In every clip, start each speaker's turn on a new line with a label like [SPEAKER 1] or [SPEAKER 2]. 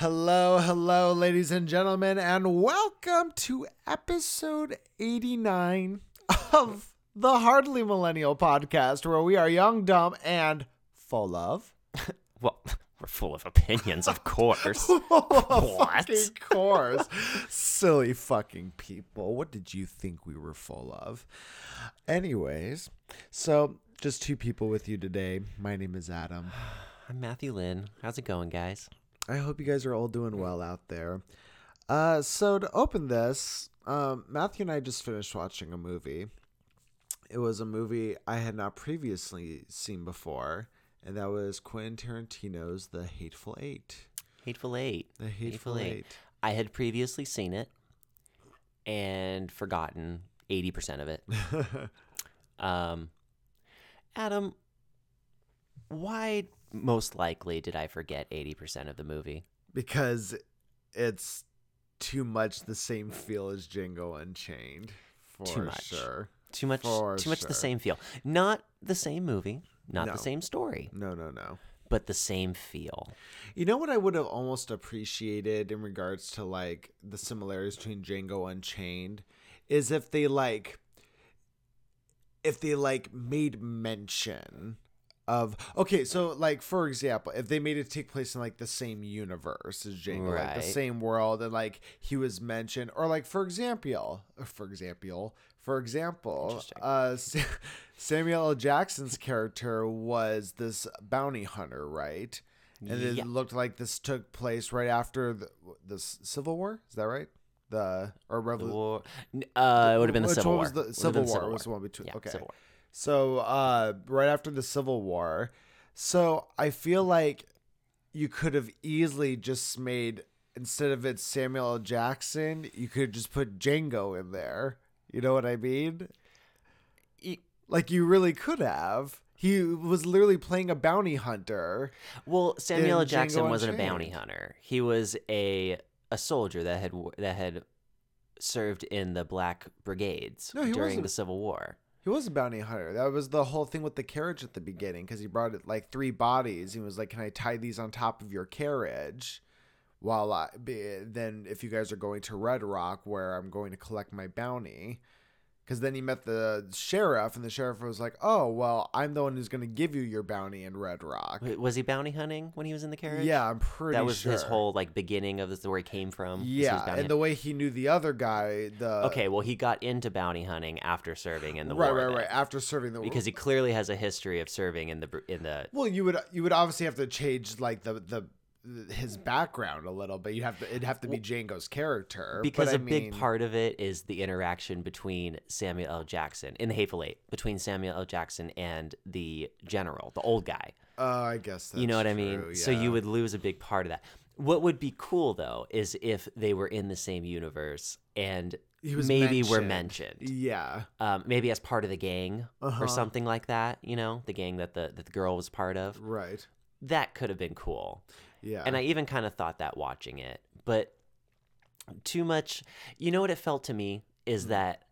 [SPEAKER 1] Hello, hello, ladies and gentlemen, and welcome to episode 89 of the Hardly Millennial podcast, where we are young, dumb, and full of.
[SPEAKER 2] Well, we're full of opinions, of course.
[SPEAKER 1] what? Fucking course. Silly fucking people. What did you think we were full of? Anyways, so just two people with you today. My name is Adam.
[SPEAKER 2] I'm Matthew Lynn. How's it going, guys?
[SPEAKER 1] I hope you guys are all doing well out there. Uh, so to open this, um, Matthew and I just finished watching a movie. It was a movie I had not previously seen before, and that was Quentin Tarantino's The Hateful Eight.
[SPEAKER 2] Hateful Eight.
[SPEAKER 1] The Hateful, Eight.
[SPEAKER 2] I had previously seen it and forgotten 80% of it. um, Adam, why most likely did I forget 80% of the movie?
[SPEAKER 1] because it's too much the same feel as Django Unchained. For
[SPEAKER 2] Too much.
[SPEAKER 1] sure.
[SPEAKER 2] Too much
[SPEAKER 1] For
[SPEAKER 2] too much the same feel. Not the same movie, not
[SPEAKER 1] No.
[SPEAKER 2] the same story,
[SPEAKER 1] No, no, no.
[SPEAKER 2] but the same feel.
[SPEAKER 1] You know what I would have almost appreciated in regards to like the similarities between Django Unchained is if they like if they like made mention of okay, so like for example, if they made it take place in like the same universe as Django, like the same world, and like he was mentioned, or like for example, for example, for example, uh, Samuel L. Jackson's character was this bounty hunter, right? And it
[SPEAKER 2] Yeah.
[SPEAKER 1] looked like this took place right after the, the Civil War. Is that right? The or revolution.
[SPEAKER 2] war, uh, it would have been the Civil War.
[SPEAKER 1] the
[SPEAKER 2] Would have
[SPEAKER 1] Civil War was the one between-
[SPEAKER 2] Yeah,
[SPEAKER 1] okay.
[SPEAKER 2] Civil War.
[SPEAKER 1] So uh, right after the Civil War, so I feel like you could have easily just made instead of it Samuel L. Jackson, you could just put Django in there. You know what I mean? Like you really could have. He was literally playing a bounty hunter.
[SPEAKER 2] Well, Samuel L. Jackson
[SPEAKER 1] Django
[SPEAKER 2] wasn't a bounty hunter. He was a a soldier that had that had served in the Black Brigades
[SPEAKER 1] No,
[SPEAKER 2] during
[SPEAKER 1] wasn't.
[SPEAKER 2] the Civil War.
[SPEAKER 1] He was a bounty hunter. That was the whole thing with the carriage at the beginning because he brought it like three bodies. He was like, "Can I tie these on top of your carriage?" While I then, if you guys are going to Red Rock, where I'm going to collect my bounty, because then he met the sheriff, and the sheriff was like, "Oh, well, I'm the one who's going to give you your bounty in Red Rock."
[SPEAKER 2] Wait, Was he bounty hunting when he was in the carriage?
[SPEAKER 1] Yeah, I'm pretty.
[SPEAKER 2] that was
[SPEAKER 1] sure.
[SPEAKER 2] his whole like beginning of this, where he came from. was he was
[SPEAKER 1] Yeah, and
[SPEAKER 2] hunt-
[SPEAKER 1] the way he knew the other guy, the
[SPEAKER 2] okay, well, he got into bounty hunting after serving in the
[SPEAKER 1] right,
[SPEAKER 2] war.
[SPEAKER 1] right, right. After serving the war.
[SPEAKER 2] Because he clearly has a history of serving in the in the.
[SPEAKER 1] Well, you would you would obviously have to change like the the his background a little bit. You have to it'd have to be Django's character
[SPEAKER 2] Because
[SPEAKER 1] but
[SPEAKER 2] a
[SPEAKER 1] I
[SPEAKER 2] big part of it is the interaction between Samuel L. Jackson in the Hateful Eight, between Samuel L. Jackson and the general, the old guy.
[SPEAKER 1] Uh, I guess that's
[SPEAKER 2] you know what I mean?
[SPEAKER 1] true,
[SPEAKER 2] So you would lose a big part of that. What would be cool though is if they were in the same universe and maybe were
[SPEAKER 1] mentioned.
[SPEAKER 2] mentioned.
[SPEAKER 1] Yeah,
[SPEAKER 2] Um, maybe as part of the gang
[SPEAKER 1] Uh-huh.
[SPEAKER 2] or something like that. You know, the gang that the that the girl was part of.
[SPEAKER 1] right.
[SPEAKER 2] That could have been cool.
[SPEAKER 1] Yeah,
[SPEAKER 2] And I even kind of thought that watching it, but too much. You know what it felt to me is
[SPEAKER 1] Mm-hmm.
[SPEAKER 2] that,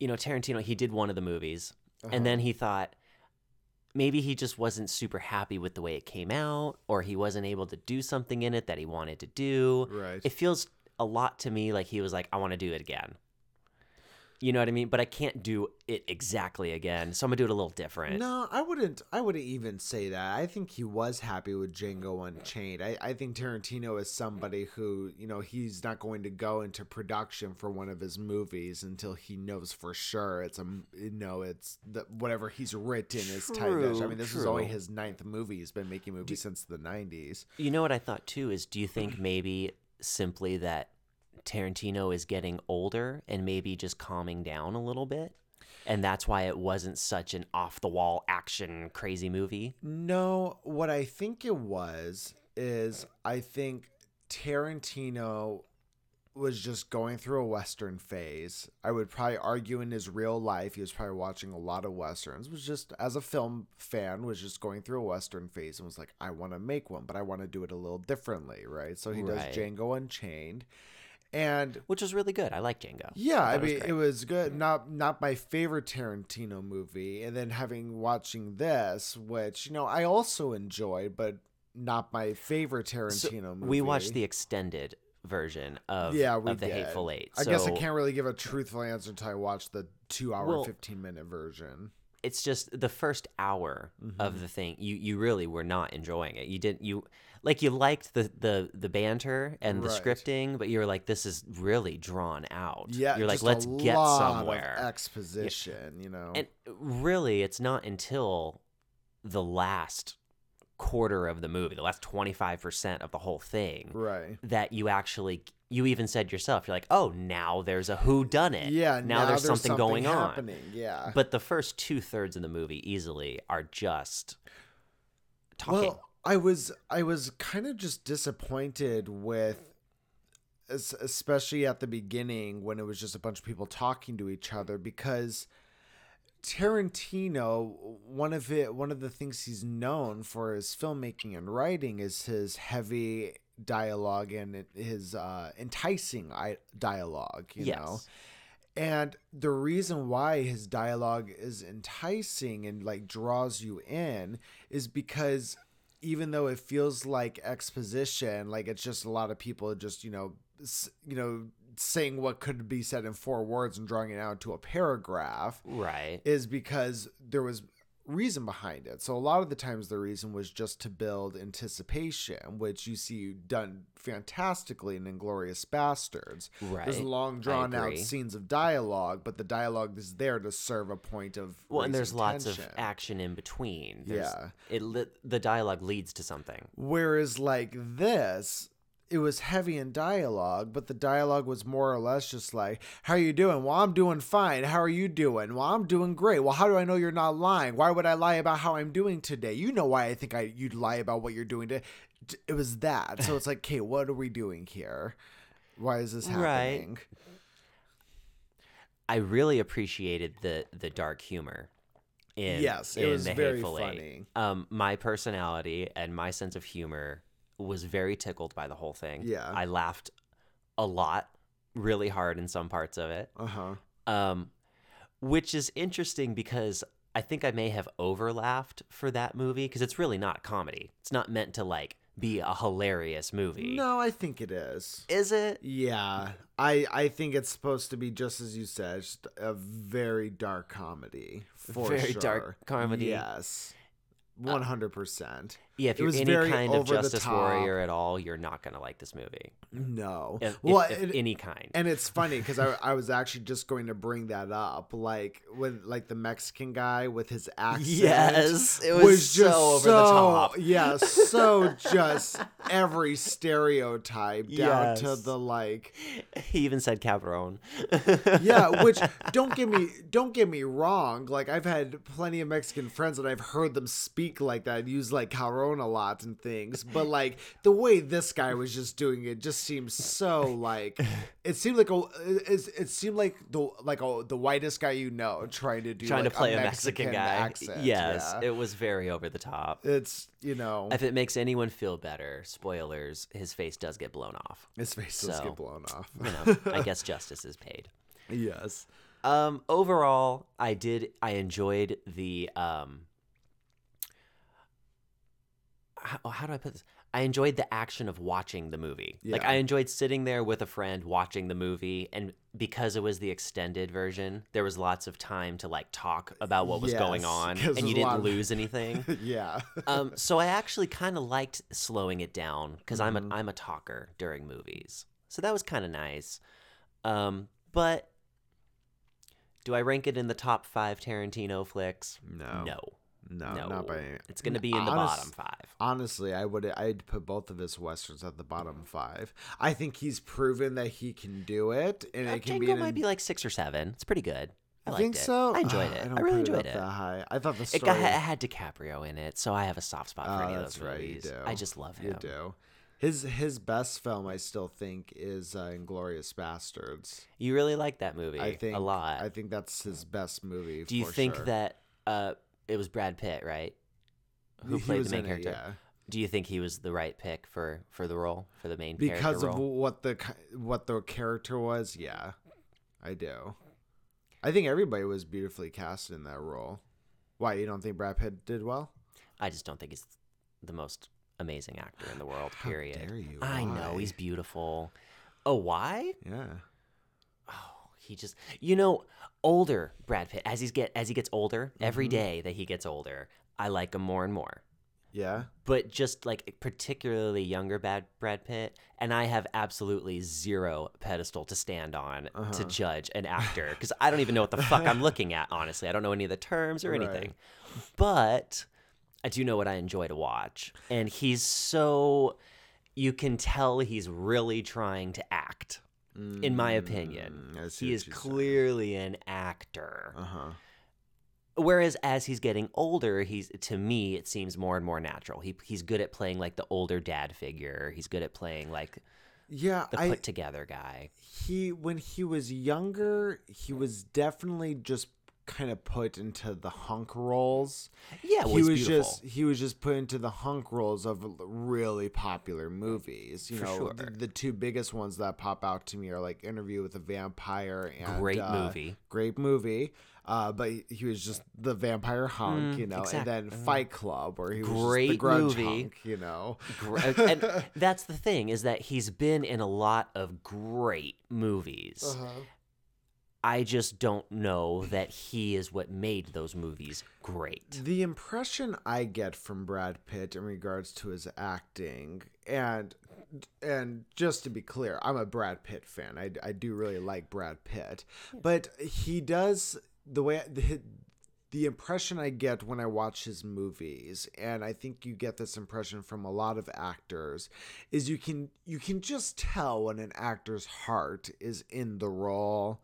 [SPEAKER 2] you know, Tarantino, he did one of the movies,
[SPEAKER 1] Uh-huh.
[SPEAKER 2] and then he thought maybe he just wasn't super happy with the way it came out, or he wasn't able to do something in it that he wanted to do.
[SPEAKER 1] Right.
[SPEAKER 2] It feels a lot to me like he was like, I want to do it again. You know what I mean? But I can't do it exactly again, so I'm gonna do it a little different.
[SPEAKER 1] No, I wouldn't. I wouldn't even say that. I think he was happy with Django Unchained. I, I think Tarantino is somebody who, you know, he's not going to go into production for one of his movies until he knows for sure it's a, you know, it's the whatever he's written is tight. I mean, this is only his ninth movie. He's been making movies since the '90s.
[SPEAKER 2] You know what I thought too is do you think maybe simply that Tarantino is getting older and maybe just calming down a little bit? And that's why it wasn't such an off the wall action crazy movie.
[SPEAKER 1] No, what I think it was is I think Tarantino was just going through a western phase. I would probably argue in his real life he was probably watching a lot of westerns. Was just as a film fan was just going through a western phase and was like I want to make one, but I want to do it a little differently, right? So he
[SPEAKER 2] Right.
[SPEAKER 1] does Django Unchained. And
[SPEAKER 2] Which was really good. I like Django.
[SPEAKER 1] yeah, I
[SPEAKER 2] thought it was
[SPEAKER 1] mean, it was good. Not not my favorite Tarantino movie, and then having watching this, which you know I also enjoyed, but not my favorite
[SPEAKER 2] So
[SPEAKER 1] Tarantino movie.
[SPEAKER 2] we watched the extended version of
[SPEAKER 1] yeah,
[SPEAKER 2] of the
[SPEAKER 1] did.
[SPEAKER 2] Hateful Eight.
[SPEAKER 1] I guess I can't really give a truthful answer until I watch the two hour,
[SPEAKER 2] Well,
[SPEAKER 1] fifteen minute version.
[SPEAKER 2] It's just the first hour
[SPEAKER 1] Mm-hmm.
[SPEAKER 2] of the thing. You you really were not enjoying it. You didn't you like you liked the the the banter and the
[SPEAKER 1] Right.
[SPEAKER 2] scripting, but you were like, this is really drawn out.
[SPEAKER 1] Yeah,
[SPEAKER 2] you're like, let's get somewhere.
[SPEAKER 1] exposition, you know.
[SPEAKER 2] And really, it's not until the last quarter of the movie, the last 25% of the whole thing,
[SPEAKER 1] right.
[SPEAKER 2] that you actually, you even said yourself, you're like, oh, now there's a who done it.
[SPEAKER 1] Yeah.
[SPEAKER 2] Now, there's, something, going
[SPEAKER 1] happening. Yeah.
[SPEAKER 2] But the first two thirds of the movie easily are just talking.
[SPEAKER 1] Well, I was I was kind of just disappointed with especially at the beginning when it was just a bunch of people talking to each other because Tarantino one of it one of the things he's known for his filmmaking and writing is his heavy dialogue and his uh, enticing dialogue you
[SPEAKER 2] yes.
[SPEAKER 1] know and the reason why his dialogue is enticing and like draws you in is because even though it feels like exposition, like it's just a lot of people just, you know, s- you know, saying what could be said in four words and drawing it out to a paragraph
[SPEAKER 2] Right.
[SPEAKER 1] is because there was reason behind it. So a lot of the times the reason was just to build anticipation, which you see done fantastically in Inglourious Basterds.
[SPEAKER 2] Right.
[SPEAKER 1] There's long drawn out scenes of dialogue, but the dialogue is there to serve a point of
[SPEAKER 2] Well, and there's lots of action in between. There's,
[SPEAKER 1] Yeah.
[SPEAKER 2] It the dialogue leads to something.
[SPEAKER 1] Whereas like this, it was heavy in dialogue, but the dialogue was more or less just like, "How are you doing? Well, I'm doing fine. How are you doing? Well, I'm doing great. Well, how do I know you're not lying? Why would I lie about how I'm doing today? You know why I think I you'd lie about what you're doing today. It was that. So it's like, "Okay, what are we doing here? Why is this
[SPEAKER 2] Right.
[SPEAKER 1] happening?"
[SPEAKER 2] I really appreciated the the dark humor. In,
[SPEAKER 1] Yes, it
[SPEAKER 2] in
[SPEAKER 1] was
[SPEAKER 2] the
[SPEAKER 1] very
[SPEAKER 2] Hateful Eight.
[SPEAKER 1] funny.
[SPEAKER 2] Um, my personality and my sense of humor was very tickled by the whole thing.
[SPEAKER 1] Yeah.
[SPEAKER 2] I laughed a lot, really hard in some parts of it.
[SPEAKER 1] Uh-huh.
[SPEAKER 2] Um, which is interesting because I think I may have overlaughed for that movie because it's really not comedy. It's not meant to like be a hilarious movie.
[SPEAKER 1] No, I think it is.
[SPEAKER 2] Is it?
[SPEAKER 1] Yeah, I I think it's supposed to be just as you said, just a very dark comedy. For
[SPEAKER 2] Very
[SPEAKER 1] sure.
[SPEAKER 2] dark comedy.
[SPEAKER 1] Yes, one hundred percent.
[SPEAKER 2] Yeah, if
[SPEAKER 1] It
[SPEAKER 2] you're any kind of justice warrior at all, you're not gonna like this movie.
[SPEAKER 1] No,
[SPEAKER 2] If,
[SPEAKER 1] well,
[SPEAKER 2] if, if
[SPEAKER 1] it-
[SPEAKER 2] any kind.
[SPEAKER 1] and it's funny because I, I was actually just going to bring that up, like with like the Mexican guy with his accent.
[SPEAKER 2] Yes, it was so over the top.
[SPEAKER 1] Yeah, so just every stereotype down to the like
[SPEAKER 2] he even said cabron.
[SPEAKER 1] yeah which don't get me don't get me wrong like i've had plenty of mexican friends and i've heard them speak like that use like caron a lot and things but like the way this guy was just doing it just seems so like it seemed like a it, it seemed like the like a, the whitest guy you know trying to do
[SPEAKER 2] trying
[SPEAKER 1] like,
[SPEAKER 2] to play a Mexican, guy.
[SPEAKER 1] accent
[SPEAKER 2] yes,
[SPEAKER 1] yeah.
[SPEAKER 2] it was very over the top.
[SPEAKER 1] it's you know
[SPEAKER 2] If it makes anyone feel better, spoilers, his face does get blown off.
[SPEAKER 1] his face does get blown off
[SPEAKER 2] You know, I guess justice is paid.
[SPEAKER 1] yes
[SPEAKER 2] Um, overall, I did. I enjoyed the. Um, how, how do I put this? I enjoyed the action of watching the movie. Like I enjoyed sitting there with a friend watching the movie, and because it was the extended version, there was lots of time to like talk about what was going on, and you
[SPEAKER 1] there's a lot
[SPEAKER 2] didn't
[SPEAKER 1] of-
[SPEAKER 2] lose anything.
[SPEAKER 1] yeah
[SPEAKER 2] um, so I actually kind of liked slowing it down because I'm
[SPEAKER 1] Mm-hmm.
[SPEAKER 2] a I'm a talker during movies, so that was kind of nice. Um, but do I rank it in the top five Tarantino flicks?
[SPEAKER 1] no
[SPEAKER 2] No,
[SPEAKER 1] no,
[SPEAKER 2] no.
[SPEAKER 1] not by any-
[SPEAKER 2] it's going to be in the
[SPEAKER 1] Honest-
[SPEAKER 2] bottom five.
[SPEAKER 1] Honestly, I would I'd put both of his westerns at the bottom five. I think he's proven that he can do it, and
[SPEAKER 2] Uh,
[SPEAKER 1] it can
[SPEAKER 2] Django
[SPEAKER 1] be. An,
[SPEAKER 2] might be like six or seven. It's pretty good. I
[SPEAKER 1] I think
[SPEAKER 2] it.
[SPEAKER 1] so.
[SPEAKER 2] I enjoyed
[SPEAKER 1] Ah,
[SPEAKER 2] it. I,
[SPEAKER 1] don't
[SPEAKER 2] really enjoyed
[SPEAKER 1] it
[SPEAKER 2] it.
[SPEAKER 1] that high. I thought the
[SPEAKER 2] It,
[SPEAKER 1] story.
[SPEAKER 2] got, it had DiCaprio in it, so I have a soft spot for
[SPEAKER 1] Oh,
[SPEAKER 2] any of
[SPEAKER 1] that's
[SPEAKER 2] those
[SPEAKER 1] right. You
[SPEAKER 2] movies.
[SPEAKER 1] do.
[SPEAKER 2] I just love him.
[SPEAKER 1] You do. His his best film, I still think, is uh, Inglourious Basterds.
[SPEAKER 2] You really like that movie
[SPEAKER 1] I think
[SPEAKER 2] a lot.
[SPEAKER 1] I think that's his best movie.
[SPEAKER 2] Do you think
[SPEAKER 1] sure.
[SPEAKER 2] that uh, it was Brad Pitt, right? Who
[SPEAKER 1] He
[SPEAKER 2] played the main
[SPEAKER 1] in it,
[SPEAKER 2] character?
[SPEAKER 1] yeah.
[SPEAKER 2] Do you think he was the right pick for for the role for the main character.
[SPEAKER 1] because of
[SPEAKER 2] role?
[SPEAKER 1] what the what the character was? Yeah, I do. I think everybody was beautifully cast in that role. Why you don't think Brad Pitt did well?
[SPEAKER 2] I just don't think he's the most amazing actor in the world.
[SPEAKER 1] How
[SPEAKER 2] Period.
[SPEAKER 1] dare you?
[SPEAKER 2] I know he's beautiful. Oh, why?
[SPEAKER 1] Yeah.
[SPEAKER 2] He just, you know, older Brad Pitt as he's get as he gets older. every
[SPEAKER 1] Mhm.
[SPEAKER 2] day that he gets older, I like him more and more.
[SPEAKER 1] Yeah.
[SPEAKER 2] But just like particularly younger bad Brad Pitt, and I have absolutely zero pedestal to stand on to
[SPEAKER 1] Uh-huh.
[SPEAKER 2] judge an actor because I don't even know what the fuck I'm looking at. Honestly, I don't know any of the terms or
[SPEAKER 1] Right.
[SPEAKER 2] anything. But I do know what I enjoy to watch, and he's so you can tell he's really trying to act. In my opinion,
[SPEAKER 1] Mm,
[SPEAKER 2] he is
[SPEAKER 1] you're saying.
[SPEAKER 2] clearly an actor.
[SPEAKER 1] Uh-huh.
[SPEAKER 2] Whereas as he's getting older, he's to me it seems more and more natural. He he's good at playing like the older dad figure. He's good at playing like
[SPEAKER 1] Yeah,
[SPEAKER 2] the
[SPEAKER 1] I
[SPEAKER 2] put together guy.
[SPEAKER 1] he when he was younger, he was definitely just kind of put into the hunk roles.
[SPEAKER 2] Yeah, well,
[SPEAKER 1] he was
[SPEAKER 2] beautiful.
[SPEAKER 1] just he was just put into the hunk roles of really popular movies. You
[SPEAKER 2] For
[SPEAKER 1] know,
[SPEAKER 2] sure.
[SPEAKER 1] the, the two biggest ones that pop out to me are like Interview with a Vampire and
[SPEAKER 2] great
[SPEAKER 1] uh,
[SPEAKER 2] movie.
[SPEAKER 1] great movie. Uh, but he- was just the vampire hunk,
[SPEAKER 2] Mm,
[SPEAKER 1] you know,
[SPEAKER 2] exact-
[SPEAKER 1] and then Fight Club, where he was just the
[SPEAKER 2] Great
[SPEAKER 1] grudge
[SPEAKER 2] movie.
[SPEAKER 1] hunk, you know.
[SPEAKER 2] And that's the thing is that he's been in a lot of great movies.
[SPEAKER 1] Uh-huh.
[SPEAKER 2] I just don't know that he is what made those movies great.
[SPEAKER 1] The impression I get from Brad Pitt in regards to his acting, and and just to be clear, I'm a Brad Pitt fan. I, I do really like Brad Pitt, but he does the way the, the impression I get when I watch his movies, and I think you get this impression from a lot of actors, is you can you can just tell when an actor's heart is in the role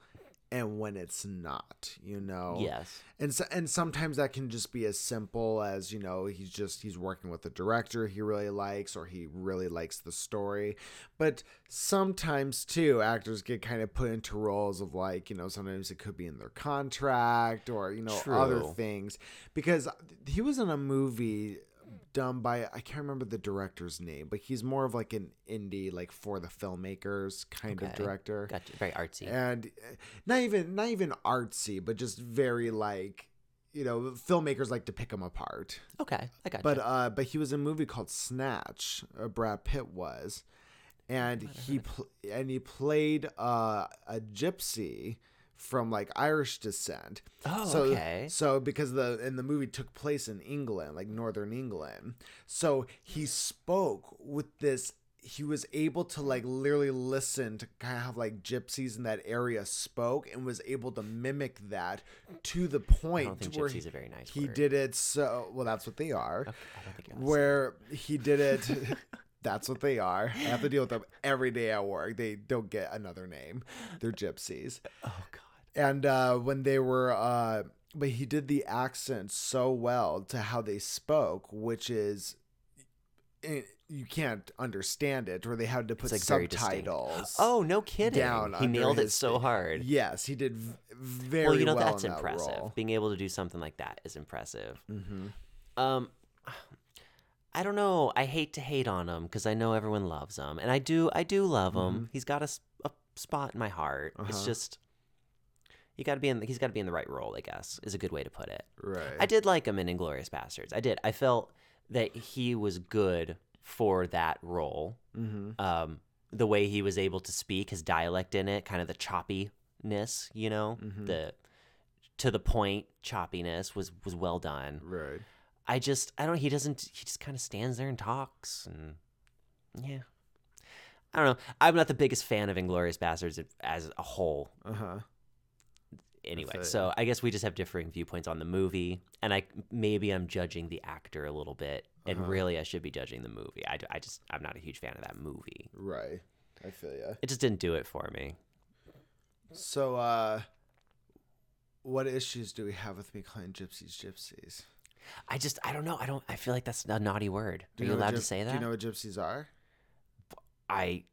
[SPEAKER 1] and when it's not, you know?
[SPEAKER 2] Yes.
[SPEAKER 1] and so, and sometimes that can just be as simple as you know he's just he's working with a director he really likes or he really likes the story. But sometimes too actors get kind of put into roles of like you know sometimes it could be in their contract or you know other things. Because he was in a movie done by I can't remember the director's name but he's more of like an indie like for the filmmakers kind of director
[SPEAKER 2] Gotcha. Very artsy.
[SPEAKER 1] and uh, not even not even artsy, but just very like you know filmmakers like to pick him apart.
[SPEAKER 2] okay, I got
[SPEAKER 1] But uh, but he was in a movie called Snatch. Uh, Brad Pitt was, and he pl- and he played uh, a gypsy from like Irish descent.
[SPEAKER 2] Oh,
[SPEAKER 1] so,
[SPEAKER 2] okay.
[SPEAKER 1] So because the and the movie took place in England, like northern England, so he spoke with this. He was able to like literally listen to kind of how like gypsies in that area spoke, and was able to mimic that to the point
[SPEAKER 2] think
[SPEAKER 1] where he,
[SPEAKER 2] a very nice
[SPEAKER 1] he
[SPEAKER 2] word.
[SPEAKER 1] did it so well. That's what they are.
[SPEAKER 2] Okay, I don't think
[SPEAKER 1] Where he did it. That's what they are. I have to deal with them every day at work. They don't get another name. They're gypsies
[SPEAKER 2] Oh God.
[SPEAKER 1] And uh, when they were uh, but he did the accent so well to how they spoke which is eh, you can't understand it or they had to put
[SPEAKER 2] like,
[SPEAKER 1] subtitles
[SPEAKER 2] Oh, no kidding.
[SPEAKER 1] down
[SPEAKER 2] he nailed it so hard.
[SPEAKER 1] yes he did v- very
[SPEAKER 2] well, you know
[SPEAKER 1] well
[SPEAKER 2] that's
[SPEAKER 1] that
[SPEAKER 2] impressive.
[SPEAKER 1] role.
[SPEAKER 2] Being able to do something like that is impressive.
[SPEAKER 1] Mhm.
[SPEAKER 2] Um, I don't know. I hate to hate on him because I know everyone loves him, and I do. I do love him. He's got a spot in my heart. It's
[SPEAKER 1] Mm-hmm. Uh-huh.
[SPEAKER 2] just you got to be in. He's got to be in the right role. I guess is a good way to put it.
[SPEAKER 1] right
[SPEAKER 2] I did like him in Inglourious Basterds. I did. I felt that he was good for that role.
[SPEAKER 1] mm-hmm.
[SPEAKER 2] Um, the way he was able to speak, his dialect in it, kind of the choppiness, you know,
[SPEAKER 1] Mhm.
[SPEAKER 2] the to the point choppiness was was well done.
[SPEAKER 1] right
[SPEAKER 2] I just I don't he doesn't he just kind of stands there and talks and yeah. I don't know. I'm not the biggest fan of Inglourious Basterds as a whole
[SPEAKER 1] uh-huh
[SPEAKER 2] anyway. So I guess we just have differing viewpoints on the movie and I maybe I'm judging the actor a little bit and
[SPEAKER 1] Uh-huh.
[SPEAKER 2] really I should be judging the movie. I, I just I'm not a huge fan of that movie.
[SPEAKER 1] right i feel ya
[SPEAKER 2] It just didn't do it for me.
[SPEAKER 1] so uh what issues do we have with me calling gypsies gypsies
[SPEAKER 2] I just I don't know. I don't I feel like that's a naughty word.
[SPEAKER 1] Do
[SPEAKER 2] Are you
[SPEAKER 1] what
[SPEAKER 2] allowed to say that?
[SPEAKER 1] do you know what gypsies are
[SPEAKER 2] I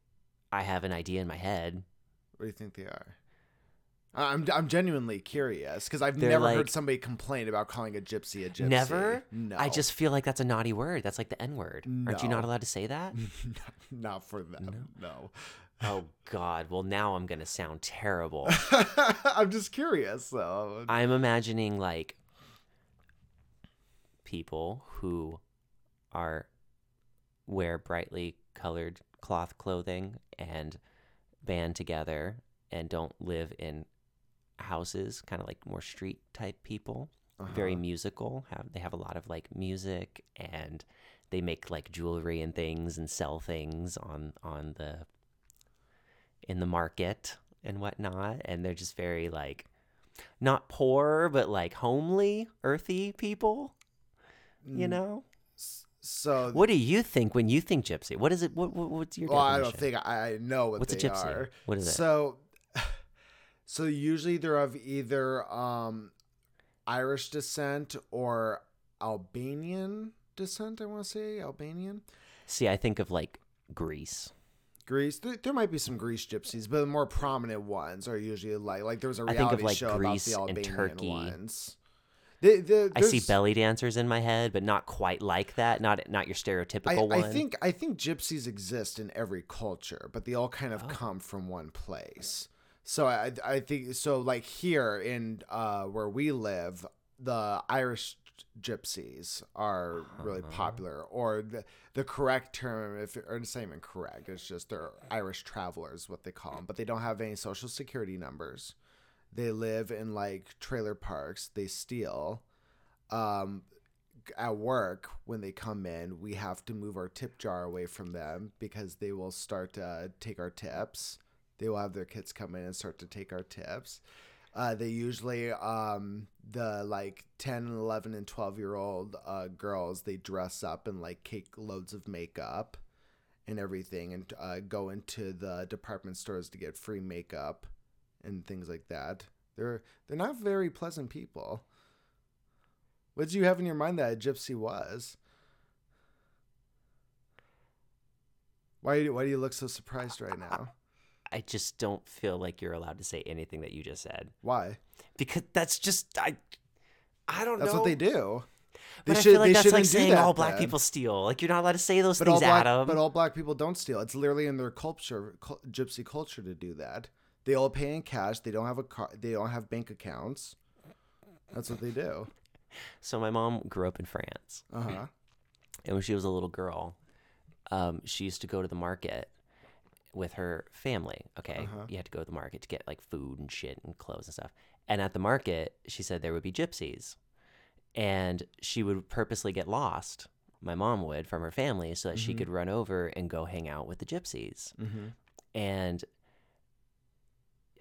[SPEAKER 2] I have an idea in my head.
[SPEAKER 1] What do you think they are? I'm I'm genuinely curious because I've
[SPEAKER 2] They're
[SPEAKER 1] never
[SPEAKER 2] like-
[SPEAKER 1] heard somebody complain about calling a gypsy a gypsy.
[SPEAKER 2] Never?
[SPEAKER 1] No.
[SPEAKER 2] I just feel like that's a naughty word. That's like the N word. Aren't you not
[SPEAKER 1] No.
[SPEAKER 2] allowed to say that?
[SPEAKER 1] not for them. No.
[SPEAKER 2] oh God. Well, now I'm gonna sound terrible.
[SPEAKER 1] I'm just curious though.
[SPEAKER 2] I'm imagining like people who are wear brightly colored cloth clothing and band together and don't live in houses, kind of like more street type people. Very
[SPEAKER 1] Uh-huh.
[SPEAKER 2] musical. Have they have a lot of like music and they make like jewelry and things and sell things on on the in the market and whatnot. And they're just very like not poor but like homely, earthy people. You
[SPEAKER 1] Mm,
[SPEAKER 2] know.
[SPEAKER 1] So
[SPEAKER 2] What do you think when you think gypsy? What is it? What, what what's your
[SPEAKER 1] well, I don't think I I know what
[SPEAKER 2] What's a gypsy?
[SPEAKER 1] are.
[SPEAKER 2] What is it?
[SPEAKER 1] So, so usually they're of either um, Irish descent or Albanian descent. I want to say Albanian.
[SPEAKER 2] See, I think of like Greece.
[SPEAKER 1] Greece. There, there might be some Greece gypsies, but the more prominent ones are usually like like there was a
[SPEAKER 2] I
[SPEAKER 1] reality
[SPEAKER 2] think of, like,
[SPEAKER 1] show
[SPEAKER 2] Greece
[SPEAKER 1] about the
[SPEAKER 2] and
[SPEAKER 1] Albanian
[SPEAKER 2] Turkey.
[SPEAKER 1] ones. They, they,
[SPEAKER 2] I see belly dancers in my head, but not quite like that. Not not your
[SPEAKER 1] I,
[SPEAKER 2] stereotypical
[SPEAKER 1] I
[SPEAKER 2] one.
[SPEAKER 1] think I think gypsies exist in every culture, but they all kind
[SPEAKER 2] Oh.
[SPEAKER 1] of come from one place. So I I think so like here in uh where we live, the Irish gypsies are really
[SPEAKER 2] Uh-huh.
[SPEAKER 1] popular or the, the correct term if or it's not even correct it's just they're irish travelers what they call them but they don't have any social security numbers they live in like trailer parks they steal um at work when they come in we have to move our tip jar away from them because they will start to take our tips they will have their kids come in and start to take our tips. Uh, they usually um, the like 10 11 and 12 year old uh, girls they dress up and like cake loads of makeup and everything and uh, go into the department stores to get free makeup and things like that. They're they're not very pleasant people. What did you have in your mind that a gypsy was? Why, do- why do you look so surprised right now
[SPEAKER 2] I just don't feel like you're allowed to say anything that you just said
[SPEAKER 1] why
[SPEAKER 2] because that's just I. I don't
[SPEAKER 1] that's
[SPEAKER 2] know.
[SPEAKER 1] That's what they do they
[SPEAKER 2] But I
[SPEAKER 1] should-
[SPEAKER 2] feel like
[SPEAKER 1] they
[SPEAKER 2] that's like saying
[SPEAKER 1] that
[SPEAKER 2] all black
[SPEAKER 1] then.
[SPEAKER 2] people steal. Like you're not allowed to say those
[SPEAKER 1] But
[SPEAKER 2] things,
[SPEAKER 1] black,
[SPEAKER 2] Adam.
[SPEAKER 1] but all black people don't steal. It's literally in their culture, cul- gypsy culture, to do that. They all pay in cash. They don't have a car. They don't have bank accounts. That's what they do.
[SPEAKER 2] so my mom grew up in France,
[SPEAKER 1] Uh huh.
[SPEAKER 2] and when she was a little girl, um, she used to go to the market with her family. Okay,
[SPEAKER 1] Uh-huh.
[SPEAKER 2] you had to go to the market to get like food and shit and clothes and stuff. And at the market, she said there would be gypsies, and she would purposely get lost. My mom would from her family so that she
[SPEAKER 1] Mhm.
[SPEAKER 2] could run over and go hang out with the gypsies.
[SPEAKER 1] Mm-hmm.
[SPEAKER 2] and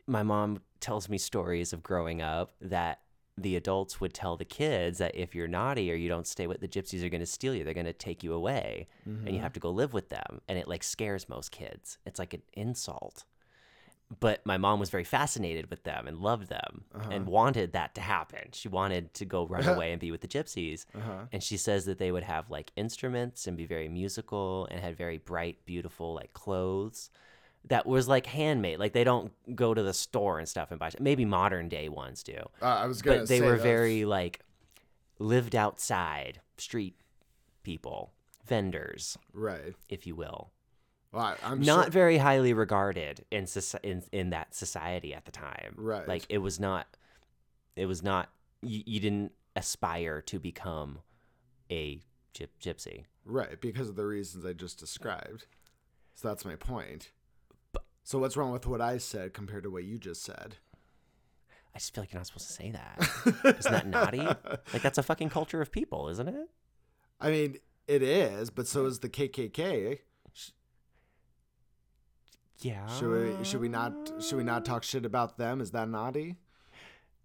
[SPEAKER 2] my mom tells me stories of growing up that the adults would tell the kids that if you're naughty or you don't stay with the gypsies are going to steal you they're going to take you away and
[SPEAKER 1] Mm-hmm.
[SPEAKER 2] you have to go live with them and it like scares most kids. It's like an insult. But my mom was very fascinated with them and loved them and wanted that to happen. She wanted to go run away and be with the gypsies.
[SPEAKER 1] Uh huh.
[SPEAKER 2] and she says that they would have like instruments and be very musical and had very bright, beautiful like clothes that was like handmade. Like they don't go to the store and stuff and buy. Maybe modern day ones do,
[SPEAKER 1] Uh, I was gonna. Say.
[SPEAKER 2] But they were very like lived outside street people, vendors,
[SPEAKER 1] right.
[SPEAKER 2] if you will.
[SPEAKER 1] Well, I, I'm
[SPEAKER 2] not
[SPEAKER 1] sure-
[SPEAKER 2] very highly regarded in, soci- in in that society at the time.
[SPEAKER 1] Right.
[SPEAKER 2] Like it was not. It was not. You, you didn't aspire to become a gyp- gypsy.
[SPEAKER 1] right because of the reasons I just described. So that's my point. So what's wrong with what I said compared to what you just said?
[SPEAKER 2] I just feel like you're not supposed to say that. Isn't that naughty? Like that's a fucking culture of people, isn't it?
[SPEAKER 1] I mean, it is, but so is the KKK.
[SPEAKER 2] Yeah.
[SPEAKER 1] Should we should we not should we not talk shit about them? Is that naughty?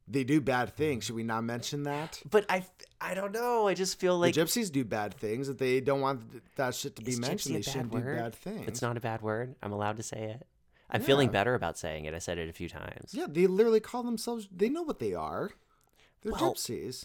[SPEAKER 1] They do bad things. Should we not mention that?
[SPEAKER 2] But I, I don't know. I just feel like
[SPEAKER 1] the gypsies do bad things. If they don't want that shit to be mentioned, they shouldn't
[SPEAKER 2] bad
[SPEAKER 1] do bad things.
[SPEAKER 2] it's not a bad word. I'm allowed to say it. I'm feeling better about saying it. I said it a few times.
[SPEAKER 1] Yeah, they literally call themselves. They know what they are. They're
[SPEAKER 2] Well,
[SPEAKER 1] gypsies.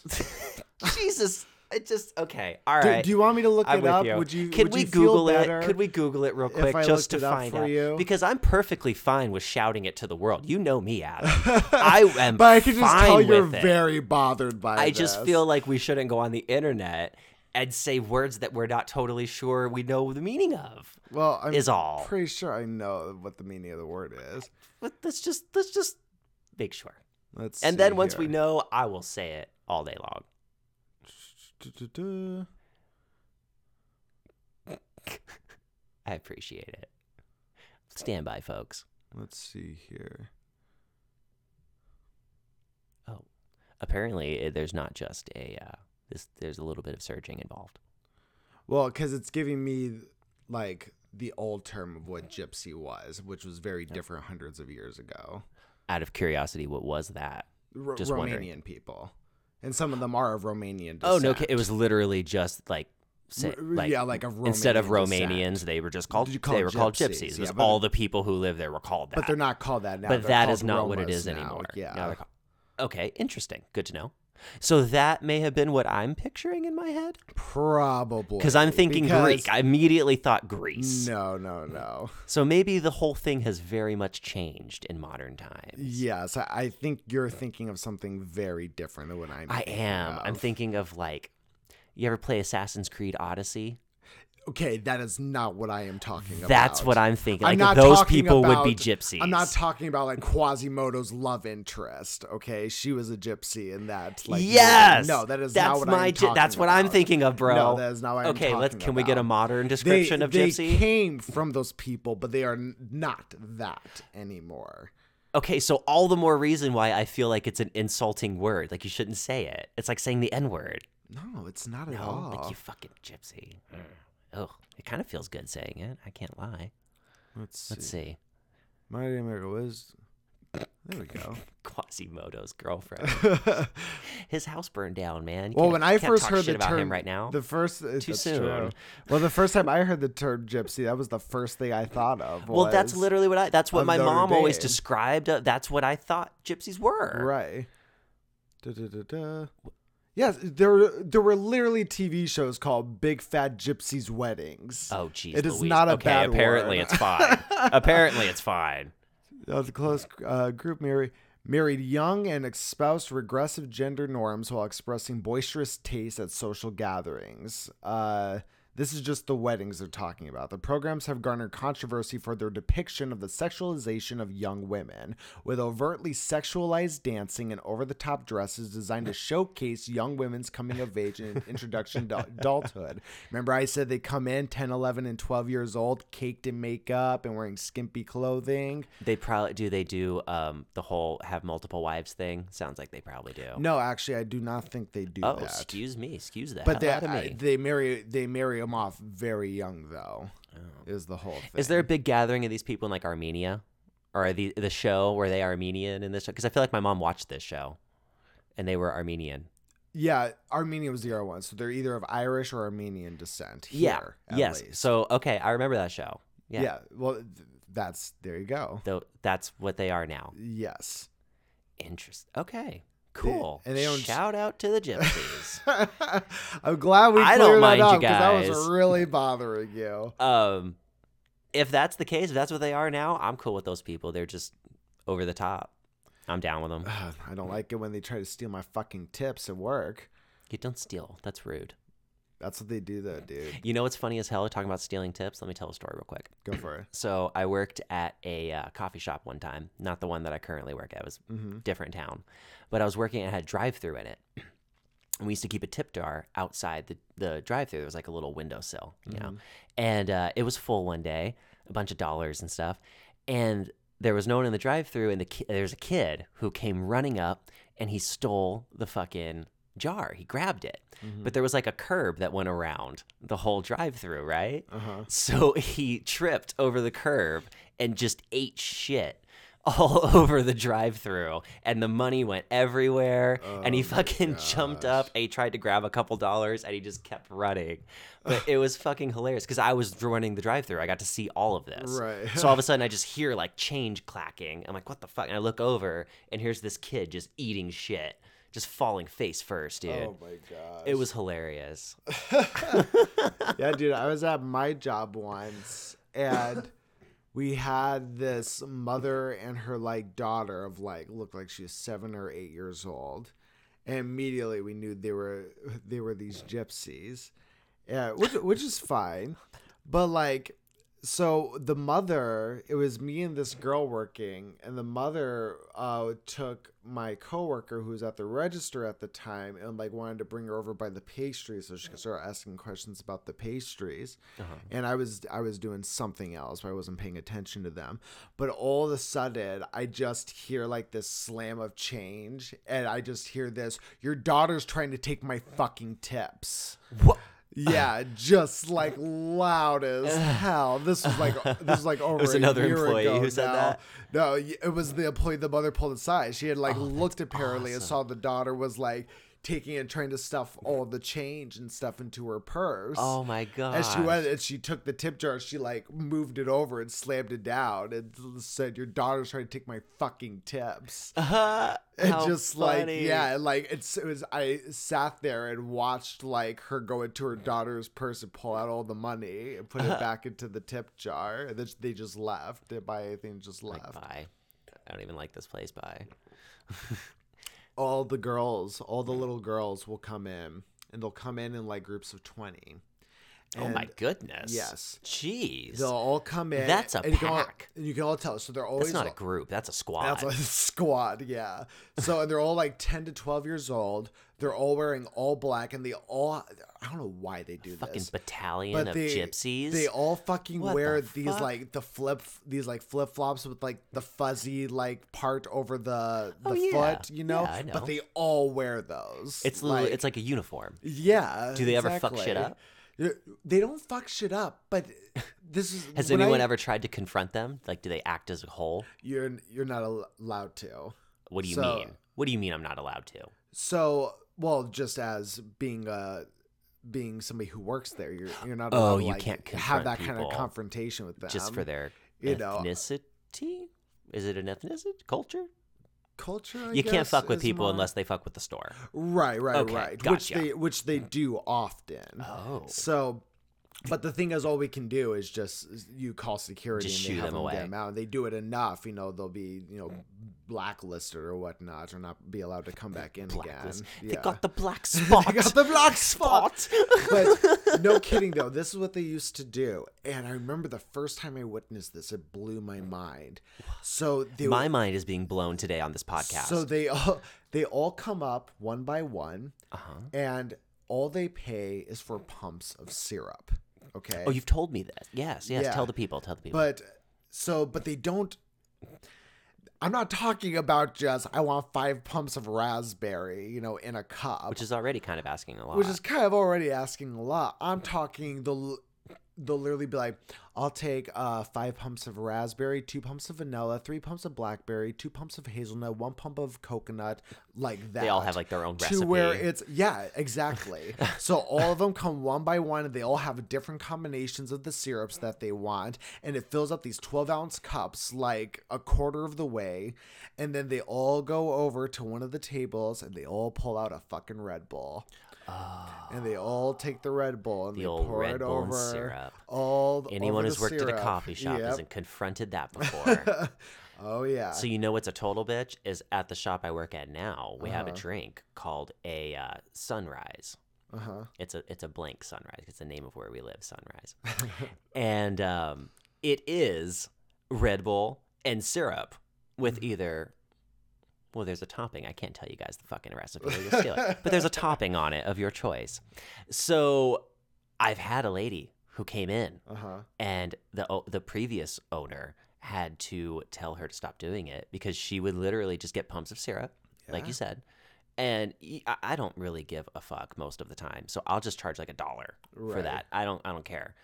[SPEAKER 2] Jesus. It just okay. All right.
[SPEAKER 1] Do, do you want me to look
[SPEAKER 2] I'm
[SPEAKER 1] it up?
[SPEAKER 2] you.
[SPEAKER 1] Would you?
[SPEAKER 2] Can
[SPEAKER 1] would
[SPEAKER 2] we
[SPEAKER 1] you
[SPEAKER 2] Google it? Could we Google it real quick just to find out?
[SPEAKER 1] you?
[SPEAKER 2] Because I'm perfectly fine with shouting it to the world. You know me, Adam. I am
[SPEAKER 1] But I can just tell you're
[SPEAKER 2] it.
[SPEAKER 1] very bothered by.
[SPEAKER 2] I just feel like we shouldn't go on the internet and say words that we're not totally sure we know the meaning of.
[SPEAKER 1] well. I'm
[SPEAKER 2] is all.
[SPEAKER 1] pretty sure I know what the meaning of the word is.
[SPEAKER 2] But let's just let's just make sure.
[SPEAKER 1] Let's.
[SPEAKER 2] And then once we know, I will say it all day long. I appreciate it. Stand by, folks.
[SPEAKER 1] Let's see here.
[SPEAKER 2] Oh, apparently eh, there's not just a uh, this. There's a little bit of searching involved.
[SPEAKER 1] Well, because it's giving me like the old term of what gypsy was, which was very different hundreds of years ago.
[SPEAKER 2] Out of curiosity, what was that?
[SPEAKER 1] R-
[SPEAKER 2] Just
[SPEAKER 1] Romanian
[SPEAKER 2] wondering.
[SPEAKER 1] people, and some of them are of Romanian descent.
[SPEAKER 2] Oh no, it was literally just like. Say, like
[SPEAKER 1] yeah, like a
[SPEAKER 2] instead of
[SPEAKER 1] Romanian descent.
[SPEAKER 2] Romanians, they were just called.
[SPEAKER 1] You
[SPEAKER 2] they
[SPEAKER 1] call
[SPEAKER 2] were called
[SPEAKER 1] gypsies?
[SPEAKER 2] gypsies.
[SPEAKER 1] Yeah, but-
[SPEAKER 2] all the people who live there were called that.
[SPEAKER 1] but they're not called that now.
[SPEAKER 2] But
[SPEAKER 1] They're
[SPEAKER 2] that is not what it is
[SPEAKER 1] now.
[SPEAKER 2] anymore.
[SPEAKER 1] Yeah,
[SPEAKER 2] Now they're called- okay, interesting. Good to know. So that may have been what I'm picturing in my head
[SPEAKER 1] probably
[SPEAKER 2] because I'm thinking
[SPEAKER 1] because-
[SPEAKER 2] Greek. I immediately thought Greece.
[SPEAKER 1] No, no, no.
[SPEAKER 2] So maybe the whole thing has very much changed in modern times.
[SPEAKER 1] Yes, I, think you're thinking of something very different than what I'm.
[SPEAKER 2] I am. I'm thinking of like, you ever play Assassin's Creed Odyssey?
[SPEAKER 1] Okay, that is not what I am talking about.
[SPEAKER 2] That's what I'm thinking.
[SPEAKER 1] I'm
[SPEAKER 2] Like those people would be gypsies.
[SPEAKER 1] I'm not talking about like Quasimodo's love interest. Okay, she was a gypsy in that. Like,
[SPEAKER 2] yes.
[SPEAKER 1] no, that is
[SPEAKER 2] that's
[SPEAKER 1] not what
[SPEAKER 2] my.
[SPEAKER 1] I'm
[SPEAKER 2] gy- that's what I'm thinking of, bro.
[SPEAKER 1] No, that is not what I'm
[SPEAKER 2] okay, let's. Can we get a
[SPEAKER 1] about.
[SPEAKER 2] modern
[SPEAKER 1] They,
[SPEAKER 2] description of
[SPEAKER 1] they
[SPEAKER 2] gypsy?
[SPEAKER 1] came from those people, but they are not that anymore.
[SPEAKER 2] Okay, so all the more reason why I feel like it's an insulting word. Like you shouldn't say it. It's like saying the N word.
[SPEAKER 1] No, it's not at
[SPEAKER 2] No,
[SPEAKER 1] all.
[SPEAKER 2] like you fucking gypsy. Oh, it kind of feels good saying it. I can't lie.
[SPEAKER 1] Let's see.
[SPEAKER 2] Let's see.
[SPEAKER 1] Mighty America was. There we go.
[SPEAKER 2] Quasimodo's girlfriend. His house burned down, man. You
[SPEAKER 1] Well, when I first heard the term
[SPEAKER 2] him right now,
[SPEAKER 1] the first uh,
[SPEAKER 2] Too soon.
[SPEAKER 1] true. Well, the first time I heard the term gypsy, that was the first thing I thought of.
[SPEAKER 2] well, that's literally what I. That's what my
[SPEAKER 1] Notre
[SPEAKER 2] mom always described. Uh, that's what I thought gypsies were.
[SPEAKER 1] right. Da, da, da, da. Yes, there were there were literally TV shows called Big Fat Gypsies Weddings.
[SPEAKER 2] Oh, jeez.
[SPEAKER 1] It is
[SPEAKER 2] Louise.
[SPEAKER 1] not a
[SPEAKER 2] okay,
[SPEAKER 1] bad
[SPEAKER 2] apparently
[SPEAKER 1] word.
[SPEAKER 2] it's fine. apparently it's fine.
[SPEAKER 1] Uh, the close uh, group married married young and espoused regressive gender norms while expressing boisterous tastes at social gatherings. Uh, this is just the weddings they're talking about. The programs have garnered controversy for their depiction of the sexualization of young women, with overtly sexualized dancing and over the top dresses designed to showcase young women's coming of age and introduction to adulthood. Remember, I said they come in 10, 11, and 12 years old, caked in makeup and wearing skimpy clothing?
[SPEAKER 2] They probably do. They do um the whole have multiple wives thing. Sounds like they probably do.
[SPEAKER 1] No, actually, I do not think they do
[SPEAKER 2] oh,
[SPEAKER 1] that.
[SPEAKER 2] excuse me. Excuse that.
[SPEAKER 1] But they
[SPEAKER 2] hell out of
[SPEAKER 1] I- they marry they marry them off very young though. Oh. Is the whole thing?
[SPEAKER 2] Oh. Is there a big gathering of these people in like Armenia, or are the the show where they Armenian in this? show? Because I feel like my mom watched this show, and they were Armenian.
[SPEAKER 1] Yeah, Armenia was the other one, so they're either of Irish or Armenian descent.
[SPEAKER 2] yeah.
[SPEAKER 1] Here, at
[SPEAKER 2] Yes.
[SPEAKER 1] least.
[SPEAKER 2] So okay, I remember that show.
[SPEAKER 1] yeah.
[SPEAKER 2] Yeah.
[SPEAKER 1] Well, th- that's there you go.
[SPEAKER 2] Though that's what they are now.
[SPEAKER 1] Yes.
[SPEAKER 2] Interest. Okay. Cool.
[SPEAKER 1] and they don't-
[SPEAKER 2] Shout out to the gypsies.
[SPEAKER 1] I'm glad we
[SPEAKER 2] I
[SPEAKER 1] cleared
[SPEAKER 2] don't mind
[SPEAKER 1] that
[SPEAKER 2] you
[SPEAKER 1] up that was really bothering you.
[SPEAKER 2] um, if that's the case, if that's what they are now, I'm cool with those people. They're just over the top. I'm down with them.
[SPEAKER 1] I don't like it when they try to steal my fucking tips at work.
[SPEAKER 2] You don't steal. That's rude.
[SPEAKER 1] That's what they do though, dude.
[SPEAKER 2] You know what's funny as hell? Talking about stealing tips. Let me tell a story real quick.
[SPEAKER 1] Go for it.
[SPEAKER 2] So I worked at a uh, coffee shop one time, not the one that I currently work at. It was
[SPEAKER 1] Mm-hmm.
[SPEAKER 2] different town, but I was working and had drive-through in it. And we used to keep a tip jar outside the, the drive-through. There was like a little windowsill, you know, and uh, it was full one day, a bunch of dollars and stuff, and there was no one in the drive-through, and the ki- there's a kid who came running up and he stole the fucking jar. He grabbed it, but there was like a curb that went around the whole drive-through, right?
[SPEAKER 1] Uh-huh.
[SPEAKER 2] So he tripped over the curb and just ate shit all over the drive-through. And the money went everywhere. And he
[SPEAKER 1] Oh
[SPEAKER 2] fucking jumped up and he tried to grab a couple dollars and he just kept running. But it was fucking hilarious because i was running the drive-through. I got to see all of this.
[SPEAKER 1] Right.
[SPEAKER 2] so all of a sudden i just hear like change clacking. I'm like what the fuck? And i look over and here's this kid just eating shit just falling face first dude
[SPEAKER 1] Oh my god.
[SPEAKER 2] it was hilarious
[SPEAKER 1] yeah, dude, I was at my job once and we had this mother and her like daughter of like looked like she was seven or eight years old. And immediately we knew they were they were these gypsies. Yeah, which which is fine. But like so the mother, it was me and this girl working, and the mother uh, took my coworker who was at the register at the time and like wanted to bring her over by the pastries so she could start asking questions about the pastries.
[SPEAKER 2] Uh-huh.
[SPEAKER 1] And I was I was doing something else, but I wasn't paying attention to them. But all of a sudden, I just hear like this slam of change, and I just hear this: "Your daughter's trying to take my fucking tips."
[SPEAKER 2] What?
[SPEAKER 1] Yeah, just like loud as hell. This was like this was like over.
[SPEAKER 2] was
[SPEAKER 1] a
[SPEAKER 2] another employee who said
[SPEAKER 1] now.
[SPEAKER 2] that?
[SPEAKER 1] No, it was the employee the mother pulled aside. She had like
[SPEAKER 2] Oh,
[SPEAKER 1] looked apparently and saw the daughter was like taking and trying to stuff all the change and stuff into her purse.
[SPEAKER 2] Oh my god.
[SPEAKER 1] And she went and she took the tip jar. She like moved it over and slammed it down and said, "Your daughter's trying to take my fucking tips."
[SPEAKER 2] Uh-huh.
[SPEAKER 1] And
[SPEAKER 2] how
[SPEAKER 1] just like yeah, like it's it was I sat there and watched like her go into her daughter's purse and pull out all the money and put it back into the tip jar. And then they just left. They buy anything just
[SPEAKER 2] Like,
[SPEAKER 1] left.
[SPEAKER 2] bye. I don't even like this place. Bye.
[SPEAKER 1] all the girls, all the little girls will come in and they'll come in in like groups of 20.
[SPEAKER 2] Oh my goodness.
[SPEAKER 1] yes.
[SPEAKER 2] Jeez.
[SPEAKER 1] They'll all come in.
[SPEAKER 2] That's a
[SPEAKER 1] and you can all-
[SPEAKER 2] pack.
[SPEAKER 1] and you can all tell. So they're always
[SPEAKER 2] That's not a group. That's a squad.
[SPEAKER 1] That's a squad, yeah. So and they're all like ten to twelve years old. They're all wearing all black, and they all I don't know why they do this.
[SPEAKER 2] fucking
[SPEAKER 1] this.
[SPEAKER 2] battalion
[SPEAKER 1] But
[SPEAKER 2] of
[SPEAKER 1] they,
[SPEAKER 2] gypsies.
[SPEAKER 1] they all fucking
[SPEAKER 2] What
[SPEAKER 1] wear
[SPEAKER 2] the
[SPEAKER 1] these
[SPEAKER 2] fuck?
[SPEAKER 1] like the flip these like flip flops with like the fuzzy like part over the the
[SPEAKER 2] Oh, yeah.
[SPEAKER 1] foot, you know?
[SPEAKER 2] Yeah, I know.
[SPEAKER 1] But they all wear those.
[SPEAKER 2] it's like, it's like a uniform.
[SPEAKER 1] yeah.
[SPEAKER 2] Do they ever fuck shit up?
[SPEAKER 1] They don't fuck shit up, but this is
[SPEAKER 2] Has anyone
[SPEAKER 1] I-
[SPEAKER 2] ever tried to confront them? Like, do they act as a whole?
[SPEAKER 1] You're you're not allowed to.
[SPEAKER 2] What do you
[SPEAKER 1] So-
[SPEAKER 2] mean? What do you mean I'm not allowed to?
[SPEAKER 1] So, well, just as being a being somebody who works there, you're you're not
[SPEAKER 2] Oh,
[SPEAKER 1] to
[SPEAKER 2] you
[SPEAKER 1] like,
[SPEAKER 2] can't
[SPEAKER 1] have that kind of confrontation with them.
[SPEAKER 2] Just for their
[SPEAKER 1] you know.
[SPEAKER 2] ethnicity? Is it an ethnicity? Culture?
[SPEAKER 1] Culture. I
[SPEAKER 2] you can't fuck with people unless they fuck with the store.
[SPEAKER 1] right, right,
[SPEAKER 2] Okay,
[SPEAKER 1] right. Which they which they mm. do often.
[SPEAKER 2] Oh.
[SPEAKER 1] So, but the thing is, all we can do is just you call security
[SPEAKER 2] Just
[SPEAKER 1] and they have
[SPEAKER 2] them away.
[SPEAKER 1] get them out. They do it enough, you know, they'll be you know blacklisted or whatnot, or not be allowed to come back in
[SPEAKER 2] Blacklist.
[SPEAKER 1] again.
[SPEAKER 2] They got the black spot.
[SPEAKER 1] They got the black spot. but no kidding though this is what they used to do and i remember the first time i witnessed this it blew my mind so
[SPEAKER 2] My mind is being blown today on this podcast.
[SPEAKER 1] so they all they all come up one by one
[SPEAKER 2] uh-huh.
[SPEAKER 1] and all they pay is for pumps of syrup okay
[SPEAKER 2] Oh, you've told me this. Yes, yes.
[SPEAKER 1] Yeah.
[SPEAKER 2] Tell the people. Tell the people.
[SPEAKER 1] but so but they don't i'm not talking about just i want five pumps of raspberry you know in a cup
[SPEAKER 2] which is already kind of asking a lot.
[SPEAKER 1] which is kind of already asking a lot. I'm talking the they'll literally be like, I'll take uh, five pumps of raspberry, two pumps of vanilla, three pumps of blackberry, two pumps of hazelnut, one pump of coconut, like that.
[SPEAKER 2] They all have, like, their own
[SPEAKER 1] To where it's yeah, exactly. so all of them come one by one, and they all have different combinations of the syrups that they want, and it fills up these 12 ounce cups like a quarter of the way, and then they all go over to one of the tables, and they all pull out a fucking Red Bull and they all take the Red Bull and
[SPEAKER 2] The
[SPEAKER 1] they
[SPEAKER 2] old
[SPEAKER 1] pour
[SPEAKER 2] Red
[SPEAKER 1] it
[SPEAKER 2] Bull and
[SPEAKER 1] over
[SPEAKER 2] syrup.
[SPEAKER 1] all
[SPEAKER 2] Anyone
[SPEAKER 1] over
[SPEAKER 2] who's
[SPEAKER 1] the
[SPEAKER 2] worked at a coffee shop
[SPEAKER 1] Yep.
[SPEAKER 2] hasn't confronted that before.
[SPEAKER 1] oh yeah.
[SPEAKER 2] so you know what's a total bitch is at the shop I work at now. We have a
[SPEAKER 1] Uh-huh.
[SPEAKER 2] drink called a uh, Sunrise.
[SPEAKER 1] uh huh.
[SPEAKER 2] It's a it's a blank sunrise. It's the name of where we live, Sunrise, and um, it is Red Bull and syrup with
[SPEAKER 1] Mm-hmm.
[SPEAKER 2] either. Well, there's a topping. I can't tell you guys the fucking recipe. You'll steal it. But there's a topping on it of your choice. So I've had a lady who came in
[SPEAKER 1] Uh huh.
[SPEAKER 2] and the the previous owner had to tell her to stop doing it because she would literally just get pumps of syrup, like you said. And I don't really give a fuck most of the time, so I'll just charge like a dollar for that. I don't I don't care.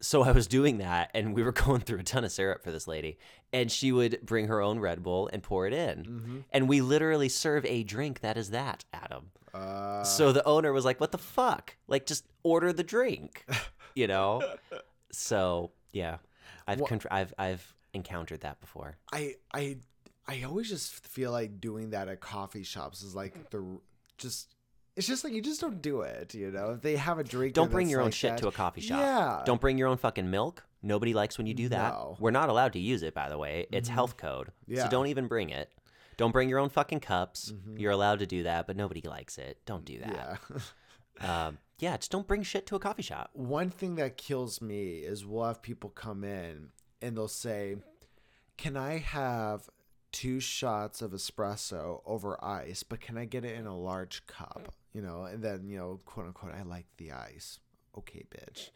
[SPEAKER 2] So I was doing that, and we were going through a ton of syrup for this lady, and she would bring her own Red Bull and pour it in,
[SPEAKER 1] Mm-hmm.
[SPEAKER 2] and we literally serve a drink that is that, Adam.
[SPEAKER 1] Uh,
[SPEAKER 2] So the owner was like, "What the fuck? Like, just order the drink," you know. So yeah, I've
[SPEAKER 1] Wha-
[SPEAKER 2] conf- I've I've encountered that before.
[SPEAKER 1] I I I always just feel like doing that at coffee shops is like the just. It's just like you just don't do it, you know. If they have a drink,
[SPEAKER 2] Don't bring your own
[SPEAKER 1] like
[SPEAKER 2] shit
[SPEAKER 1] that-
[SPEAKER 2] to a coffee shop.
[SPEAKER 1] Yeah.
[SPEAKER 2] Don't bring your own fucking milk. Nobody likes when you do that.
[SPEAKER 1] No.
[SPEAKER 2] We're not allowed to use it, by the way. It's health code.
[SPEAKER 1] Yeah.
[SPEAKER 2] So don't even bring it. Don't bring your own fucking cups. You're allowed to do that, but nobody likes it. Don't do that.
[SPEAKER 1] Yeah.
[SPEAKER 2] Um, yeah, just don't bring shit to a coffee shop.
[SPEAKER 1] One thing that kills me is we'll have people come in and they'll say, "Can I have two shots of espresso over ice, but can I get it in a large cup?" Mm. You know, and then you know, quote unquote, I like the ice. Okay, bitch.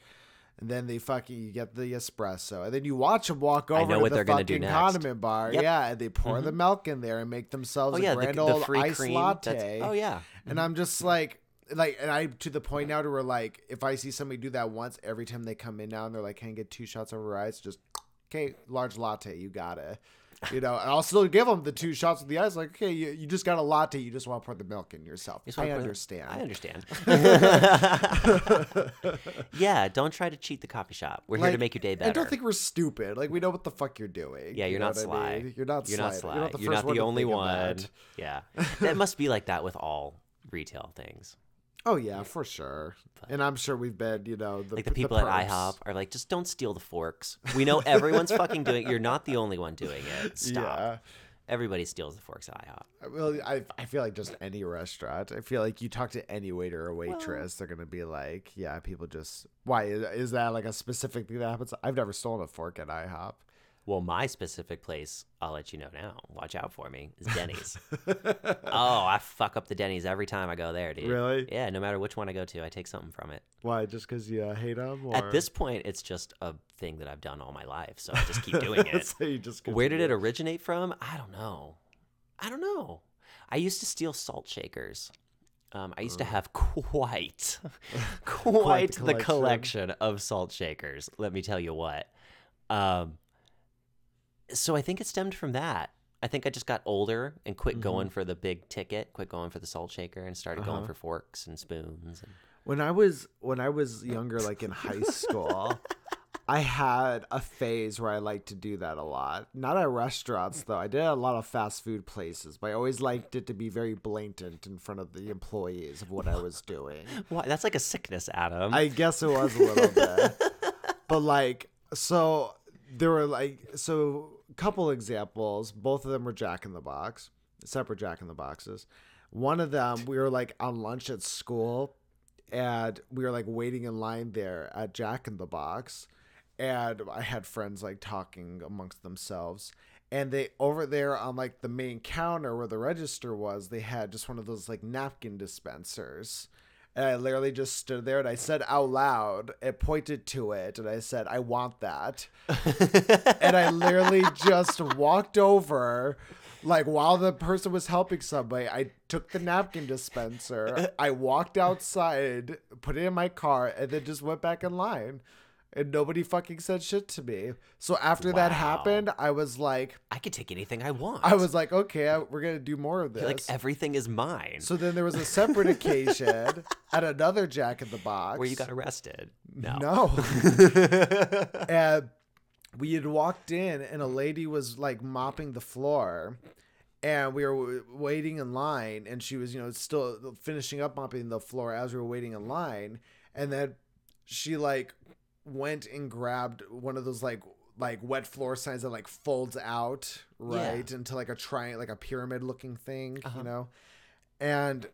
[SPEAKER 1] And then they fucking you get the espresso, and then you watch them walk over to the fucking condiment bar,
[SPEAKER 2] Yep.
[SPEAKER 1] yeah, and they pour the mm-hmm. milk in there and make themselves
[SPEAKER 2] Oh yeah,
[SPEAKER 1] a
[SPEAKER 2] the,
[SPEAKER 1] grand
[SPEAKER 2] the
[SPEAKER 1] old
[SPEAKER 2] free
[SPEAKER 1] iced
[SPEAKER 2] cream.
[SPEAKER 1] latte.
[SPEAKER 2] Oh yeah.
[SPEAKER 1] And I'm just mm-hmm. like, like, and I to the point now to where like, if I see somebody do that once, every time they come in now and they're like, "Can I get two shots over ice?" Just okay, large latte, you got it. You know, and I'll still give them the two shots with the ice. Like, okay, you, you just got a latte. You just want to pour the milk in yourself.
[SPEAKER 2] Wanna
[SPEAKER 1] I understand.
[SPEAKER 2] I understand. yeah, don't try to cheat the coffee shop. We're here to make your day better.
[SPEAKER 1] I don't think we're stupid. Like, we know what the fuck you're doing.
[SPEAKER 2] yeah,
[SPEAKER 1] You
[SPEAKER 2] you're
[SPEAKER 1] know
[SPEAKER 2] not
[SPEAKER 1] what I
[SPEAKER 2] sly.
[SPEAKER 1] mean? You're not
[SPEAKER 2] You're
[SPEAKER 1] sly.
[SPEAKER 2] not sly.
[SPEAKER 1] You're not the,
[SPEAKER 2] You're
[SPEAKER 1] first
[SPEAKER 2] not the only one. Yeah, that must be like that with all retail things.
[SPEAKER 1] Oh yeah, for sure. And I'm sure we've been, you know, the,
[SPEAKER 2] Like the people at. IHOP are like, just don't steal the forks. We know everyone's fucking doing. it. You're not the only one doing it. Stop.
[SPEAKER 1] Yeah.
[SPEAKER 2] Everybody steals the forks at IHOP.
[SPEAKER 1] Well, I, I feel like just any restaurant. I feel like you talk to any waiter or waitress, they're gonna be like, "Yeah, people just why is, is that like a specific thing that happens?" I've never stolen a fork at IHOP.
[SPEAKER 2] Well, my specific place, I'll let you know now. Watch out for me. Is Denny's. oh, I fuck up the Denny's every time I go there, dude.
[SPEAKER 1] Really?
[SPEAKER 2] Yeah. No matter which one I go to, I take something from it.
[SPEAKER 1] Why? Just because you uh, hate them? Or...
[SPEAKER 2] At this point, it's just a thing that I've done all my life, so I just keep doing it.
[SPEAKER 1] so you just
[SPEAKER 2] Where did it originate from? I don't know. I don't know. I used to steal salt shakers. Um, I used to have quite, quite the
[SPEAKER 1] collection.
[SPEAKER 2] collection of salt shakers. Let me tell you what. Um, so I think it stemmed from that. I think I just got older and quit going mm-hmm. for the big ticket, quit going for the salt shaker, and started going uh-huh. for forks and spoons. And
[SPEAKER 1] When I was when I was younger, like in high school, I had a phase where I liked to do that a lot. Not at restaurants though. I did a lot of fast food places, but I always liked it to be very blatant in front of the employees of what I was doing.
[SPEAKER 2] Why? That's like a sickness, Adam.
[SPEAKER 1] I guess it was a little bit. But like so there were like so couple examples. Both of them were Jack in the Box, separate Jack in the Boxes. One of them we were like on lunch at school and we were like waiting in line there at Jack in the Box and I had friends like talking amongst themselves and they over there on like the main counter where the register was they had just one of those like napkin dispensers and I literally just stood there and I said out loud and pointed to it and I said I want that. And I literally just walked over like while the person was helping somebody I took the napkin dispenser I walked outside put it in my car and then just went back in line and nobody fucking said shit to me so after that happened I was like
[SPEAKER 2] I could take anything I want.
[SPEAKER 1] I was like okay I, we're gonna do more of this
[SPEAKER 2] like everything is mine.
[SPEAKER 1] so then there was a separate occasion at another Jack in the Box
[SPEAKER 2] where you got arrested. No.
[SPEAKER 1] no. and uh, we had walked in, and a lady was like mopping the floor, and we were waiting in line, and she was, you know, still finishing up mopping the floor as we were waiting in line, and then she like went and grabbed one of those like like wet floor signs that like folds out right into like a triangle like a pyramid looking thing
[SPEAKER 2] Uh-huh.
[SPEAKER 1] you know and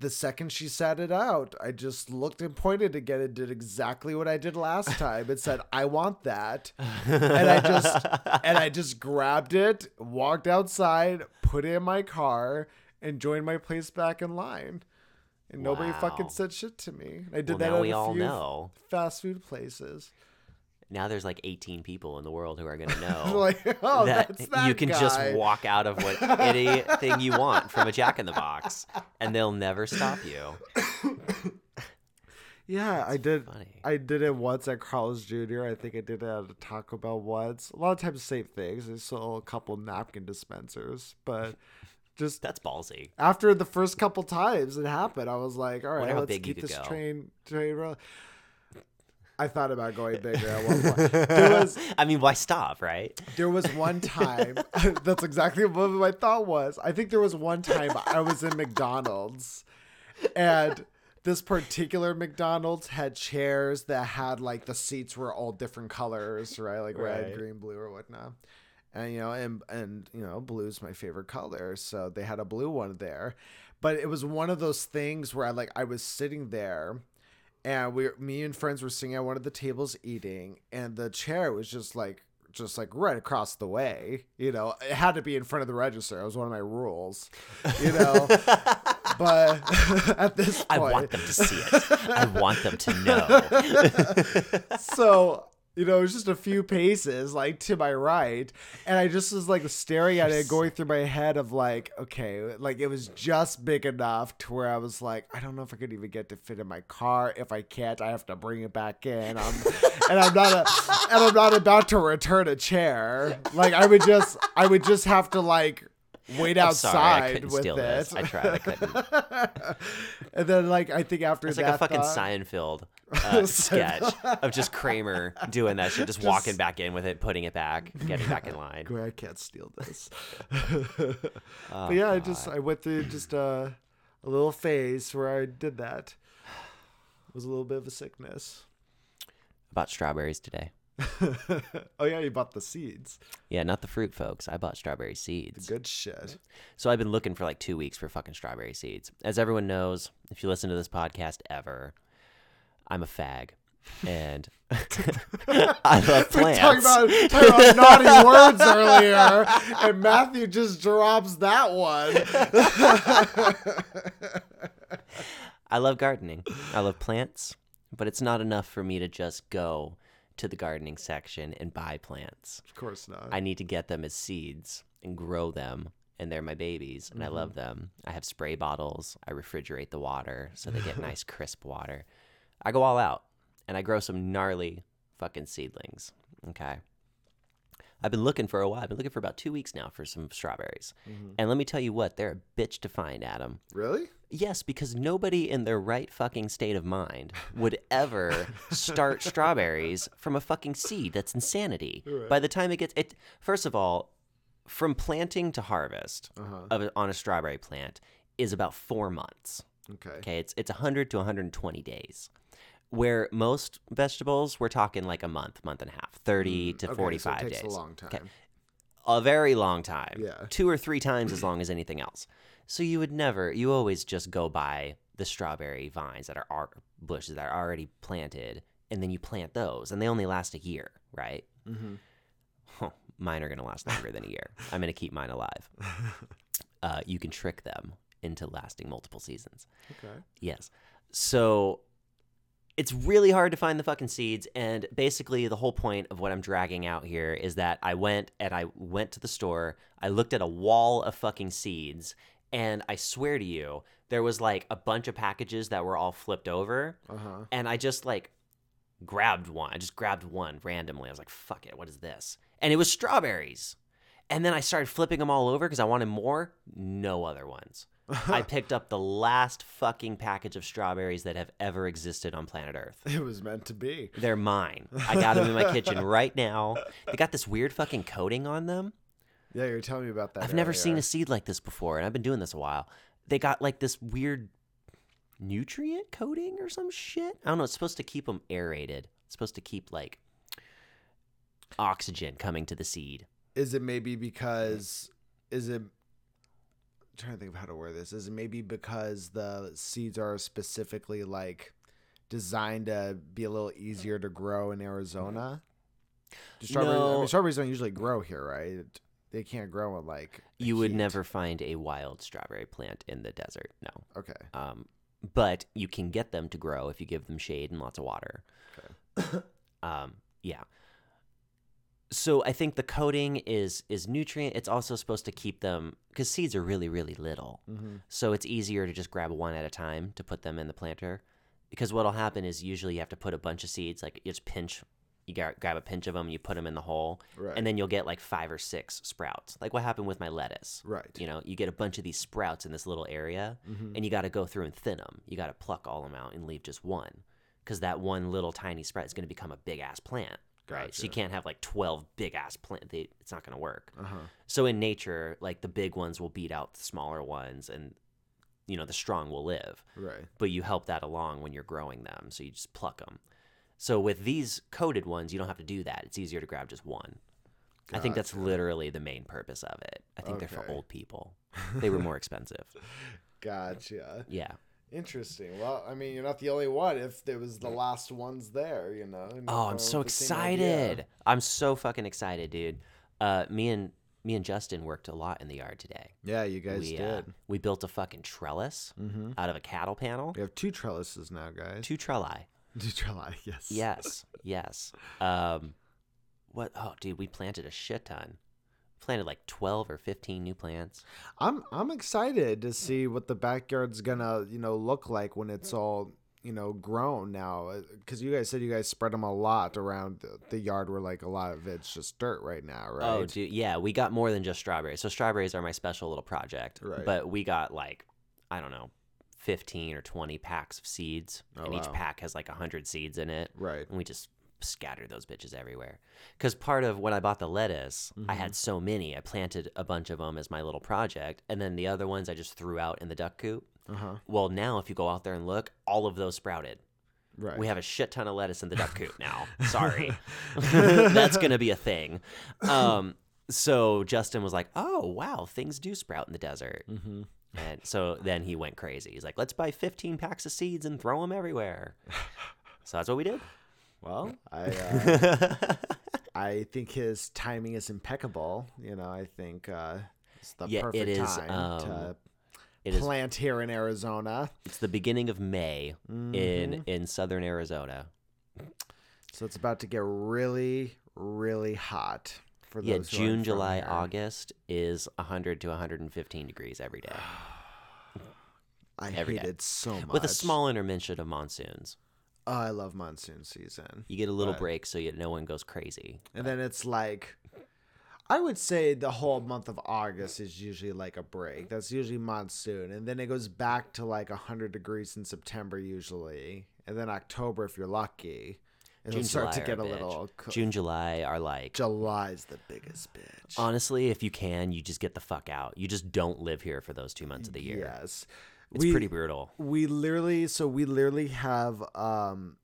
[SPEAKER 1] the second she sat it out, I just looked and pointed again and did exactly what I did last time. It said, "I want that," and I just and I just grabbed it, walked outside, put it in my car, and joined my place back in line. And nobody fucking said shit to me. I did
[SPEAKER 2] Well,
[SPEAKER 1] that
[SPEAKER 2] now
[SPEAKER 1] at
[SPEAKER 2] we
[SPEAKER 1] a
[SPEAKER 2] all
[SPEAKER 1] few
[SPEAKER 2] know.
[SPEAKER 1] fast food places.
[SPEAKER 2] Now there's like 18 people in the world who are going to know
[SPEAKER 1] like, oh,
[SPEAKER 2] that,
[SPEAKER 1] that's that
[SPEAKER 2] you can
[SPEAKER 1] guy.
[SPEAKER 2] just walk out of what anything you want from a Jack in the Box, and they'll never stop you.
[SPEAKER 1] Yeah, I did.
[SPEAKER 2] funny.
[SPEAKER 1] I did it once at Carl's Jr. I think I did it at a Taco Bell once. A lot of times, same things. I sold a couple napkin dispensers, but just
[SPEAKER 2] That's ballsy.
[SPEAKER 1] after the first couple times it happened, I was like, all right, let's keep this
[SPEAKER 2] go.
[SPEAKER 1] train train rolling. I thought about going bigger at one point. There was
[SPEAKER 2] I mean, why stop, right?
[SPEAKER 1] there was one time that's exactly what my thought was. I think there was one time I was in McDonald's and this particular McDonald's had chairs that had like the seats were all different colors, right? Like red, green, blue, or whatnot. And you know, and and you know, blue's my favorite color, so they had a blue one there. but it was one of those things where I like I was sitting there and we me and friends were sitting at one of the tables eating and the chair was just like just like right across the way you know it had to be in front of the register it was one of my rules you know but at this point
[SPEAKER 2] I want them to see it. I want them to know.
[SPEAKER 1] so you know, it was just a few paces like to my right, and I just was like staring at it, going through my head of like, okay, like it was just big enough to where I was like, I don't know if I could even get to fit in my car. If I can't, I have to bring it back in. I'm, and I'm not, a, and I'm not about to return a chair. Like I would just, I would just have to like wait
[SPEAKER 2] I'm sorry, I
[SPEAKER 1] outside
[SPEAKER 2] couldn't
[SPEAKER 1] with
[SPEAKER 2] steal
[SPEAKER 1] it.
[SPEAKER 2] this. I tried, I couldn't.
[SPEAKER 1] and then like I think after
[SPEAKER 2] It's
[SPEAKER 1] that,
[SPEAKER 2] like a fucking
[SPEAKER 1] thought-
[SPEAKER 2] Seinfeld uh, sketch of just Kramer doing that shit, just, walking back in with it, putting it back, getting back in line.
[SPEAKER 1] I can't steal this.
[SPEAKER 2] Oh,
[SPEAKER 1] but yeah, I just I went through just a, a little phase where I did that. It was a little bit of a sickness.
[SPEAKER 2] bought strawberries today.
[SPEAKER 1] oh yeah, you bought the seeds.
[SPEAKER 2] Yeah, not the fruit, folks. I bought strawberry seeds.
[SPEAKER 1] Good shit.
[SPEAKER 2] So I've been looking for like two weeks for fucking strawberry seeds. As everyone knows, if you listen to this podcast ever, I'm a fag. And I love plants.
[SPEAKER 1] talking about, talking about naughty words earlier, and Matthew just drops that one.
[SPEAKER 2] I love gardening. I love plants, but it's not enough for me to just go to the gardening section and buy plants.
[SPEAKER 1] of course not.
[SPEAKER 2] I need to get them as seeds and grow them, and they're my babies, and I love mm-hmm. them. I have spray bottles. I refrigerate the water so they get nice, crisp water. I go all out, and I grow some gnarly fucking seedlings. Okay. I've been looking for a while. I've been looking for about two weeks now for some strawberries. And let me tell you what, they're a bitch to find, Adam.
[SPEAKER 1] really?
[SPEAKER 2] Yes, because nobody in their right fucking state of mind would ever start strawberries from a fucking seed. That's insanity. By the time it gets it, first of all, from planting to harvest
[SPEAKER 1] Uh-huh.
[SPEAKER 2] of on a strawberry plant is about four months.
[SPEAKER 1] Okay.
[SPEAKER 2] Okay, it's it's 100 to 120 days. Where most vegetables, we're talking like a month, month and a half, 30 to
[SPEAKER 1] Mm, Okay,
[SPEAKER 2] 45
[SPEAKER 1] so it takes
[SPEAKER 2] days
[SPEAKER 1] a long time.
[SPEAKER 2] Okay. a very long time.
[SPEAKER 1] Yeah.
[SPEAKER 2] Two or three times as long as anything else. So you would never, you always just go buy the strawberry vines that are ar- bushes that are already planted, and then you plant those, and they only last a year, right?
[SPEAKER 1] Mm-hmm.
[SPEAKER 2] Huh, mine are going to last longer than a year. I'm going to keep mine alive. Uh, you can trick them into lasting multiple seasons.
[SPEAKER 1] Okay.
[SPEAKER 2] Yes. So it's really hard to find the fucking seeds. And basically, the whole point of what I'm dragging out here is that I went and I went to the store. I looked at a wall of fucking seeds. And I swear to you, there was like a bunch of packages that were all flipped over.
[SPEAKER 1] Uh huh.
[SPEAKER 2] And I just like grabbed one. I just grabbed one randomly. I was like, fuck it, what is this? And it was strawberries. And then I started flipping them all over because I wanted more. No other ones. I picked up the last fucking package of strawberries that have ever existed on planet Earth.
[SPEAKER 1] It was meant to be.
[SPEAKER 2] They're mine. I got them in my kitchen right now. They got this weird fucking coating on them.
[SPEAKER 1] Yeah, you're telling me about that.
[SPEAKER 2] I've never seen a seed like this before, and I've been doing this a while. They got like this weird nutrient coating or some shit. I don't know. It's supposed to keep them aerated. It's supposed to keep like oxygen coming to the seed.
[SPEAKER 1] Is it maybe because? Is it? Trying to think of how to word this. Is it maybe because the seeds are specifically like designed to be a little easier to grow in Arizona? Do Strawberries, I
[SPEAKER 2] No.
[SPEAKER 1] mean, strawberries don't usually grow here, right? They can't grow in like.
[SPEAKER 2] You would never find a wild strawberry plant in the desert. No.
[SPEAKER 1] Okay.
[SPEAKER 2] Um, but you can get them to grow if you give them shade and lots of water. um, yeah. So I think the coating is is nutrient. It's also supposed to keep them because seeds are really really little.
[SPEAKER 1] Mm-hmm.
[SPEAKER 2] So it's easier to just grab one at a time to put them in the planter. Because what'll happen is usually you have to put a bunch of seeds, like you just pinch, you gra- grab a pinch of them, you put them in the hole,
[SPEAKER 1] Right.
[SPEAKER 2] and then you'll get like five or six sprouts. Like what happened with my lettuce.
[SPEAKER 1] Right.
[SPEAKER 2] You know, you get a bunch of these sprouts in this little area,
[SPEAKER 1] Mhm.
[SPEAKER 2] and you got to go through and thin them. You got to pluck all them out and leave just one, because that one little tiny sprout is going to become a big ass plant. Right. So you can't have like twelve big ass plant. It's not going to work.
[SPEAKER 1] Uh huh.
[SPEAKER 2] So in nature, like the big ones will beat out the smaller ones, and you know the strong will live.
[SPEAKER 1] Right.
[SPEAKER 2] But you help that along when you're growing them, so you just pluck them. So with these coated ones, you don't have to do that. It's easier to grab just one. I think that's literally the main purpose of it. I think they're for old people. They were more expensive.
[SPEAKER 1] Gotcha.
[SPEAKER 2] Yeah.
[SPEAKER 1] Interesting. Well, I mean, you're not the only one. If there was the last ones there, you know.
[SPEAKER 2] Oh, I'm so
[SPEAKER 1] with the same idea.
[SPEAKER 2] excited. I'm so fucking excited, dude. Uh, me and me and Justin worked a lot in the yard today.
[SPEAKER 1] Yeah, you guys
[SPEAKER 2] we uh,
[SPEAKER 1] did.
[SPEAKER 2] we built a fucking trellis
[SPEAKER 1] Mm-hmm.
[SPEAKER 2] out of a cattle panel.
[SPEAKER 1] We have two trellises now, guys.
[SPEAKER 2] Two trelli.
[SPEAKER 1] Two trelli. Yes.
[SPEAKER 2] Yes, yes. Um, what? Oh, dude, we planted a shit ton. Planted like twelve or fifteen new plants.
[SPEAKER 1] I'm I'm excited to see what the backyard's gonna you know look like when it's all you know grown now uh, because you guys said you guys spread them a lot around the, yard where like a lot of it's just dirt right now oh, right
[SPEAKER 2] Oh, dude, yeah, we got more than just strawberries. So strawberries are my special little project.
[SPEAKER 1] Right.
[SPEAKER 2] But we got like, I don't know, fifteen or twenty packs of seeds,
[SPEAKER 1] Oh,
[SPEAKER 2] and each
[SPEAKER 1] wow.
[SPEAKER 2] pack has like hundred seeds in it.
[SPEAKER 1] right
[SPEAKER 2] and we just scattered those bitches everywhere. Because part of when I bought the lettuce, I
[SPEAKER 1] Mm-hmm.
[SPEAKER 2] had so many. I planted a bunch of them as my little project, and then the other ones I just threw out in the duck coop.
[SPEAKER 1] uh-huh
[SPEAKER 2] Well, now if you go out there and look, all of those sprouted.
[SPEAKER 1] right
[SPEAKER 2] We have a shit ton of lettuce in the duck coop now. Sorry, that's gonna be a thing. Um, so Justin was like, "Oh wow, things do sprout in the desert."
[SPEAKER 1] mm-hmm.
[SPEAKER 2] And so then he went crazy. He's like, "Let's buy 15 packs of seeds and throw them everywhere." So that's what we did.
[SPEAKER 1] Well I uh, I think his timing is impeccable you know I think uh it's the
[SPEAKER 2] Yeah,
[SPEAKER 1] perfect
[SPEAKER 2] is,
[SPEAKER 1] time
[SPEAKER 2] um,
[SPEAKER 1] to
[SPEAKER 2] It is
[SPEAKER 1] plant here in Arizona
[SPEAKER 2] It's the beginning of May
[SPEAKER 1] Mm-hmm.
[SPEAKER 2] in in southern Arizona.
[SPEAKER 1] so it's about to get really really hot for those
[SPEAKER 2] Yeah, June, July,
[SPEAKER 1] here.
[SPEAKER 2] August is 100 to 115 degrees every day
[SPEAKER 1] I
[SPEAKER 2] every
[SPEAKER 1] hate
[SPEAKER 2] day.
[SPEAKER 1] it so much.
[SPEAKER 2] with a small intermission of monsoons.
[SPEAKER 1] Oh, I love monsoon season.
[SPEAKER 2] You get a little
[SPEAKER 1] Right.
[SPEAKER 2] break so you, no one goes crazy.
[SPEAKER 1] And then it's like, I would say the whole month of August is usually like a break. That's usually monsoon. And then it goes back to like 100 degrees in September, usually. And then October, if you're lucky, it'll
[SPEAKER 2] June,
[SPEAKER 1] start
[SPEAKER 2] July
[SPEAKER 1] to get a little. co-
[SPEAKER 2] June, July are like
[SPEAKER 1] July's the biggest bitch.
[SPEAKER 2] honestly, if you can, you just get the fuck out. You just don't live here for those two months of the year.
[SPEAKER 1] Yes.
[SPEAKER 2] It's
[SPEAKER 1] we,
[SPEAKER 2] pretty brutal.
[SPEAKER 1] we literally so we literally have um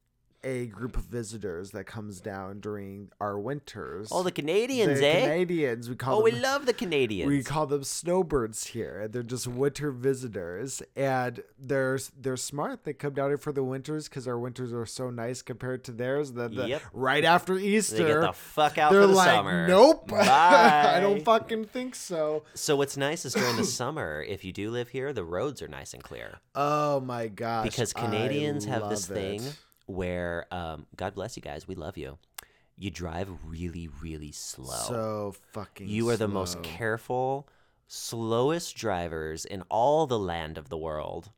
[SPEAKER 1] a group of visitors that comes down during our winters.
[SPEAKER 2] Oh, the Canadians,
[SPEAKER 1] the
[SPEAKER 2] eh?
[SPEAKER 1] Canadians. We call
[SPEAKER 2] oh, we love the Canadians.
[SPEAKER 1] we call them snowbirds here. They're just winter visitors, and they're they're smart. They come down here for the winters because our winters are so nice compared to theirs. That the,
[SPEAKER 2] Yep.
[SPEAKER 1] right after Easter, they
[SPEAKER 2] get the fuck out
[SPEAKER 1] they're
[SPEAKER 2] for the
[SPEAKER 1] like,
[SPEAKER 2] summer.
[SPEAKER 1] "Nope, I don't fucking think so."
[SPEAKER 2] So what's nice is during the summer, if you do live here, the roads are nice and clear
[SPEAKER 1] Oh my gosh!
[SPEAKER 2] because
[SPEAKER 1] I
[SPEAKER 2] Canadians have this
[SPEAKER 1] love
[SPEAKER 2] thing
[SPEAKER 1] it.
[SPEAKER 2] Where, um, God bless you guys, we love you. You drive really, really slow.
[SPEAKER 1] So fucking.
[SPEAKER 2] you are the most careful, slowest drivers in all the land of the world.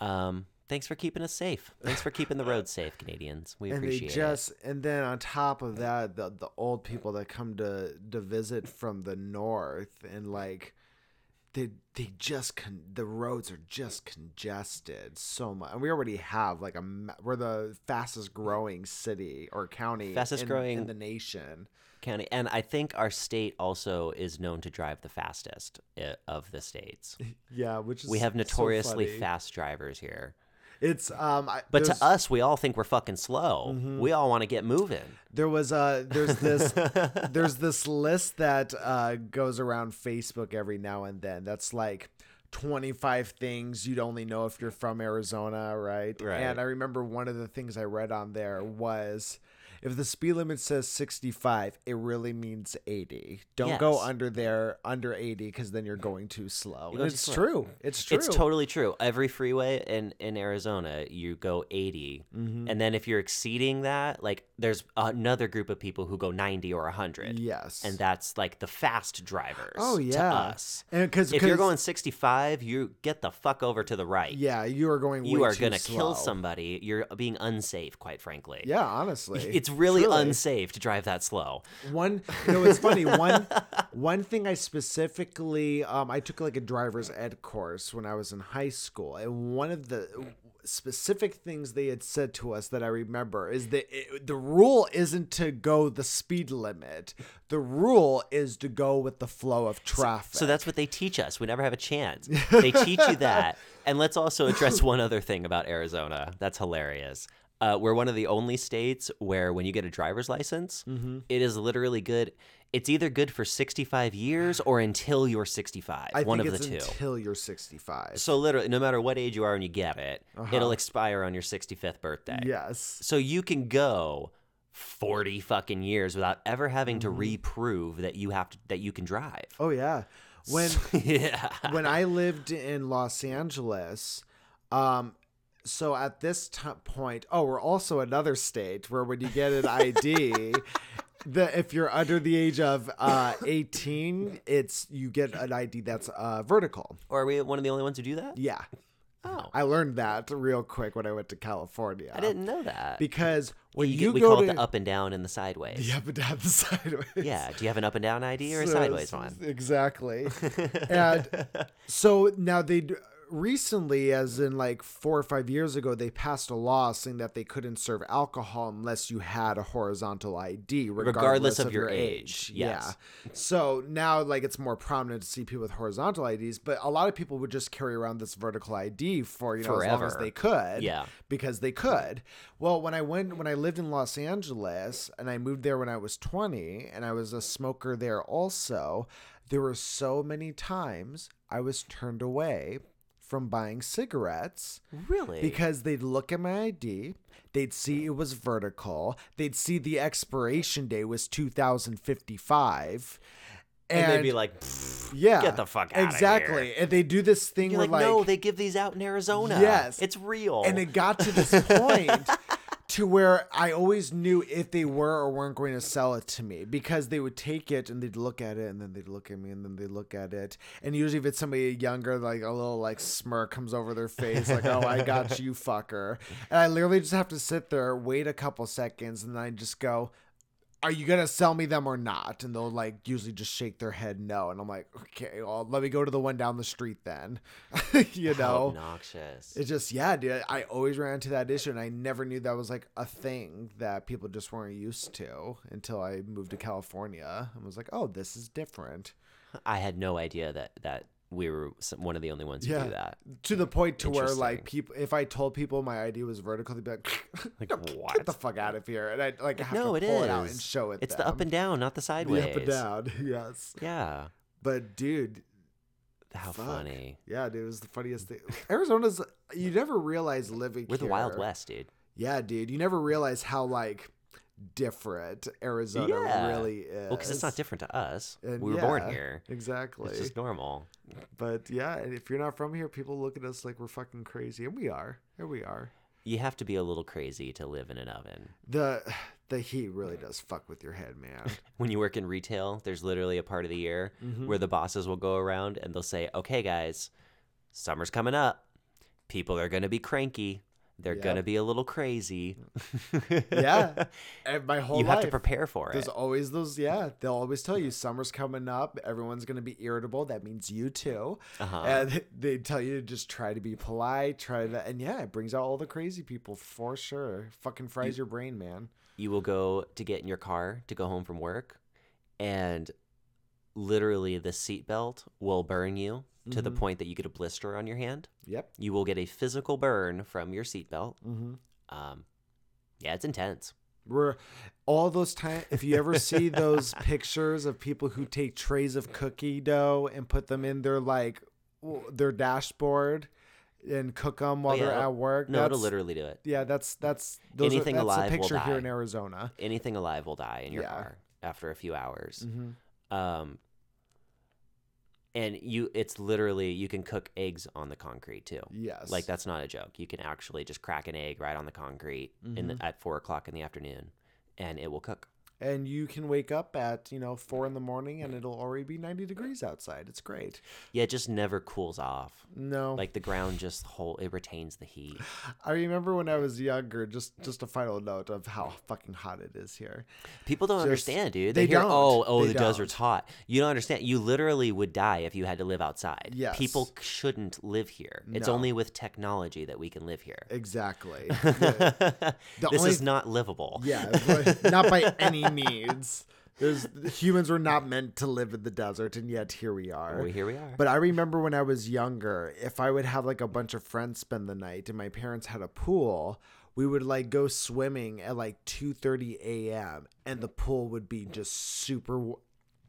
[SPEAKER 2] Um, thanks for keeping us safe. Thanks for keeping the roads safe, Canadians. We
[SPEAKER 1] and they
[SPEAKER 2] appreciate
[SPEAKER 1] just and then on top of that the the old people that come to to visit from the north and like they they just con- the roads are just congested so much and we already have like a we're the fastest growing city or county
[SPEAKER 2] Fastest
[SPEAKER 1] in,
[SPEAKER 2] growing-
[SPEAKER 1] in the nation.
[SPEAKER 2] County, and I think our state also is known to drive the fastest uh, of the states.
[SPEAKER 1] yeah which is
[SPEAKER 2] We have
[SPEAKER 1] so
[SPEAKER 2] notoriously
[SPEAKER 1] funny.
[SPEAKER 2] fast drivers here.
[SPEAKER 1] It's um I,
[SPEAKER 2] But to us, we all think we're fucking slow. We all want to get moving.
[SPEAKER 1] there was uh there's this there's this list that uh, goes around Facebook every now and then. That's like 25 things you'd only know if you're from Arizona, right?
[SPEAKER 2] Right.
[SPEAKER 1] And I remember one of the things I read on there was if the speed limit says 65, it really means 80. Don't go under there under 80 because then you're going too slow.
[SPEAKER 2] You're going
[SPEAKER 1] And
[SPEAKER 2] too
[SPEAKER 1] it's
[SPEAKER 2] slow.
[SPEAKER 1] true. It's true.
[SPEAKER 2] It's totally true. Every freeway in, in Arizona, you go 80.
[SPEAKER 1] Mm-hmm.
[SPEAKER 2] And then if you're exceeding that, like there's another group of people who go 90 or 100.
[SPEAKER 1] yes.
[SPEAKER 2] And that's like the fast drivers
[SPEAKER 1] oh
[SPEAKER 2] to
[SPEAKER 1] yeah.
[SPEAKER 2] us.
[SPEAKER 1] And because
[SPEAKER 2] If you're going 65, you get the fuck over to the right.
[SPEAKER 1] yeah, you are going.
[SPEAKER 2] you are going to kill somebody. You're being unsafe, quite frankly.
[SPEAKER 1] Yeah, honestly,
[SPEAKER 2] It's really
[SPEAKER 1] Truly.
[SPEAKER 2] unsafe to drive that slow.
[SPEAKER 1] One, you know, it's funny. One, one thing I specifically, um, I took like a driver's ed course when I was in high school, and one of the specific things they had said to us that I remember is that it, the rule isn't to go the speed limit. The rule is to go with the flow of traffic.
[SPEAKER 2] So that's what they teach us. We never have a chance. They teach you that. And let's also address one other thing about Arizona. That's hilarious. Uh, we're one of the only states where when you get a driver's license,
[SPEAKER 1] Mm-hmm.
[SPEAKER 2] it is literally good It's either good for 65 years or until you're 65.
[SPEAKER 1] I
[SPEAKER 2] one
[SPEAKER 1] think
[SPEAKER 2] of
[SPEAKER 1] it's
[SPEAKER 2] the two.
[SPEAKER 1] until you're 65.
[SPEAKER 2] So literally, no matter what age you are when you get it,
[SPEAKER 1] Uh-huh.
[SPEAKER 2] it'll expire on your 65th birthday.
[SPEAKER 1] yes.
[SPEAKER 2] So you can go 40 fucking years without ever having
[SPEAKER 1] Mm-hmm.
[SPEAKER 2] to reprove that you have to, that you can drive.
[SPEAKER 1] Oh yeah. When
[SPEAKER 2] yeah.
[SPEAKER 1] when I lived in Los Angeles, um, so at this t- point, oh, we're also another state where when you get an ID, the if you're under the age of uh, 18, it's you get an ID that's uh, vertical.
[SPEAKER 2] Or are we one of the only ones who do that?
[SPEAKER 1] Yeah,
[SPEAKER 2] Oh.
[SPEAKER 1] I learned that real quick when I went to California.
[SPEAKER 2] I didn't know that.
[SPEAKER 1] because when
[SPEAKER 2] you
[SPEAKER 1] you,
[SPEAKER 2] get, we call
[SPEAKER 1] to
[SPEAKER 2] it the up and down and the sideways.
[SPEAKER 1] the up and down the sideways.
[SPEAKER 2] Yeah. Do you have an up and down ID or a sideways one?
[SPEAKER 1] Exactly. and so now they recently, as in like four or five years ago, they passed a law saying that they couldn't serve alcohol unless you had a horizontal ID, regardless,
[SPEAKER 2] Regardless
[SPEAKER 1] of,
[SPEAKER 2] of
[SPEAKER 1] your age.
[SPEAKER 2] age, yes.
[SPEAKER 1] Yeah. So now, like, it's more prominent to see people with horizontal IDs, but a lot of people would just carry around this vertical ID for you know as long as they could
[SPEAKER 2] Yeah.
[SPEAKER 1] because they could. Well, when I went when I lived in Los Angeles and I moved there when I was 20 and I was a smoker there also, there were so many times I was turned away from buying cigarettes
[SPEAKER 2] Really?
[SPEAKER 1] because they'd look at my ID, they'd see it was vertical, they'd see the expiration day was 2055
[SPEAKER 2] and, they'd be like,
[SPEAKER 1] yeah,
[SPEAKER 2] "Get the fuck outta
[SPEAKER 1] exactly.
[SPEAKER 2] here."
[SPEAKER 1] And they do this thing
[SPEAKER 2] You're
[SPEAKER 1] where
[SPEAKER 2] like, no, they give these out in Arizona.
[SPEAKER 1] Yes.
[SPEAKER 2] It's real.
[SPEAKER 1] and it got to this point to where I always knew if they were or weren't going to sell it to me because they would take it and they'd look at it and then they'd look at me and then they'd look at it. And usually if it's somebody younger like a little like smirk comes over their face like oh I got you fucker. And I literally just have to sit there wait a couple seconds and then I just go are you gonna sell me them or not? And they'll like usually just shake their head no, and I'm like, okay, well, let me go to the one down the street then. you
[SPEAKER 2] How
[SPEAKER 1] know,
[SPEAKER 2] obnoxious.
[SPEAKER 1] it's just yeah, dude. I always ran into that issue, and I never knew that was like a thing that people just weren't used to until I moved to California and was like, oh, this is different.
[SPEAKER 2] I had no idea that that we were some, one of the only ones who
[SPEAKER 1] Yeah.
[SPEAKER 2] do that.
[SPEAKER 1] To the point to where like people, if I told people my ID was vertical, they'd be like,
[SPEAKER 2] Like,
[SPEAKER 1] "Get
[SPEAKER 2] what?
[SPEAKER 1] the fuck out of here!" And I like have
[SPEAKER 2] no,
[SPEAKER 1] to
[SPEAKER 2] it
[SPEAKER 1] pull
[SPEAKER 2] is.
[SPEAKER 1] it out and show it.
[SPEAKER 2] It's the up and down, not the sideways.
[SPEAKER 1] the up and down. Yes,
[SPEAKER 2] Yeah.
[SPEAKER 1] but dude,
[SPEAKER 2] How
[SPEAKER 1] Fuck.
[SPEAKER 2] funny.
[SPEAKER 1] Yeah, dude, it was the funniest thing. Arizona's you never realize living
[SPEAKER 2] We're the Wild West, dude.
[SPEAKER 1] Yeah, dude, you never realize how like different Arizona
[SPEAKER 2] Yeah.
[SPEAKER 1] really is.
[SPEAKER 2] Well, because it's not different to us.
[SPEAKER 1] And
[SPEAKER 2] we were born here.
[SPEAKER 1] Exactly.
[SPEAKER 2] It's just normal.
[SPEAKER 1] But yeah, and if you're not from here, people look at us like we're fucking crazy, and we are. Here we are.
[SPEAKER 2] You have to be a little crazy to live in an oven.
[SPEAKER 1] The the heat really does fuck with your head, man.
[SPEAKER 2] When you work in retail, there's literally a part of the year
[SPEAKER 1] Mm-hmm.
[SPEAKER 2] where the bosses will go around and they'll say, "Okay, guys, summer's coming up. People are gonna be cranky. They're
[SPEAKER 1] Yep.
[SPEAKER 2] gonna be a little crazy.
[SPEAKER 1] yeah, and my whole
[SPEAKER 2] you have to prepare for
[SPEAKER 1] There's
[SPEAKER 2] it.
[SPEAKER 1] There's always those, yeah. They'll always tell you summer's coming up. Everyone's gonna be irritable. That means you too.
[SPEAKER 2] Uh-huh.
[SPEAKER 1] And they tell you to just try to be polite, try to, and yeah, it brings out all the crazy people for sure. Fucking fries your brain, man.
[SPEAKER 2] you will go to get in your car to go home from work, and literally the seatbelt will burn you to the
[SPEAKER 1] Mhm.
[SPEAKER 2] point that you get a blister on your hand.
[SPEAKER 1] Yep.
[SPEAKER 2] You will get a physical burn from your seatbelt.
[SPEAKER 1] Mm-hmm.
[SPEAKER 2] Um, yeah, it's intense.
[SPEAKER 1] We're all those times. If you ever see those pictures of people who take trays of cookie dough and put them in their like their dashboard and cook them while
[SPEAKER 2] Oh, yeah,
[SPEAKER 1] they're at work,
[SPEAKER 2] No, it'll literally do it.
[SPEAKER 1] Yeah, that's that's those
[SPEAKER 2] Anything
[SPEAKER 1] are, that's
[SPEAKER 2] alive
[SPEAKER 1] a
[SPEAKER 2] will
[SPEAKER 1] picture here
[SPEAKER 2] die.
[SPEAKER 1] in Arizona.
[SPEAKER 2] Anything alive will die in your
[SPEAKER 1] Yeah.
[SPEAKER 2] car after a few hours.
[SPEAKER 1] Mm-hmm.
[SPEAKER 2] Um, and you, it's literally you can cook eggs on the concrete too.
[SPEAKER 1] Yes,
[SPEAKER 2] Like that's not a joke. You can actually just crack an egg right on the concrete in
[SPEAKER 1] Mm-hmm.
[SPEAKER 2] the, at four o'clock in the afternoon, and it will cook.
[SPEAKER 1] And you can wake up at you know four in the morning and it'll already be ninety degrees outside. It's great.
[SPEAKER 2] Yeah, it just never cools off.
[SPEAKER 1] No,
[SPEAKER 2] Like the ground just whole it retains the heat.
[SPEAKER 1] I remember when I was younger. Just just a final note of how fucking hot it is here.
[SPEAKER 2] People don't
[SPEAKER 1] Just-
[SPEAKER 2] understand, dude.
[SPEAKER 1] they
[SPEAKER 2] They, hear,
[SPEAKER 1] don't.
[SPEAKER 2] oh, oh,
[SPEAKER 1] They
[SPEAKER 2] the desert's hot. You don't understand. You literally would die if you had to live outside.
[SPEAKER 1] Yes.
[SPEAKER 2] People shouldn't live here. It's
[SPEAKER 1] No.
[SPEAKER 2] only with technology that we can live here.
[SPEAKER 1] Exactly. The- the
[SPEAKER 2] this
[SPEAKER 1] only-
[SPEAKER 2] is not livable.
[SPEAKER 1] Yeah, not by any means. There's humans were not meant to live in the desert, and yet here we are.
[SPEAKER 2] Well, here we are.
[SPEAKER 1] But I remember when I was younger, if I would have like a bunch of friends spend the night, and my parents had a pool, we would like go swimming at like two thirty a.m. and the pool would be just super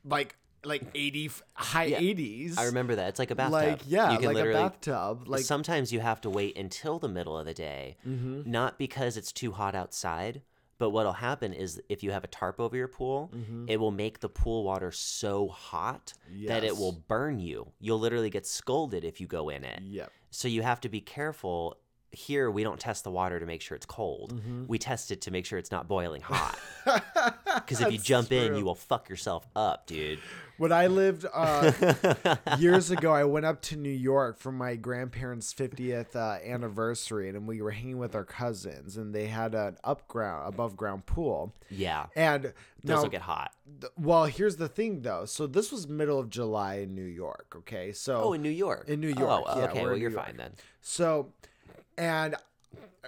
[SPEAKER 1] like like 80 f- high
[SPEAKER 2] Yeah,
[SPEAKER 1] 80s.
[SPEAKER 2] I remember that. It's like a bathtub.
[SPEAKER 1] like yeah,
[SPEAKER 2] you can
[SPEAKER 1] like a bathtub. Like
[SPEAKER 2] sometimes you have to wait until the middle of the day,
[SPEAKER 1] Mhm.
[SPEAKER 2] not because it's too hot outside, but what'll happen is if you have a tarp over your pool,
[SPEAKER 1] Mhm.
[SPEAKER 2] it will make the pool water so hot that it will burn you. You'll literally get scolded if you go in it.
[SPEAKER 1] Yep.
[SPEAKER 2] So you have to be careful. Here, we don't test the water to make sure it's cold.
[SPEAKER 1] Mm-hmm.
[SPEAKER 2] We test it to make sure it's not boiling hot. Because if you jump in, you will fuck yourself up, dude.
[SPEAKER 1] When I lived uh, years ago, I went up to New York for my grandparents' 50th uh, anniversary, and we were hanging with our cousins, and they had an up ground, above ground pool.
[SPEAKER 2] yeah.
[SPEAKER 1] And
[SPEAKER 2] Those
[SPEAKER 1] now,
[SPEAKER 2] will get hot.
[SPEAKER 1] th- well, here's the thing, though. So this was middle of July in New York. Okay, so
[SPEAKER 2] Oh, in New York.
[SPEAKER 1] in New York,
[SPEAKER 2] Oh,
[SPEAKER 1] yeah,
[SPEAKER 2] okay. Well, you're
[SPEAKER 1] York.
[SPEAKER 2] fine then.
[SPEAKER 1] So, and uh,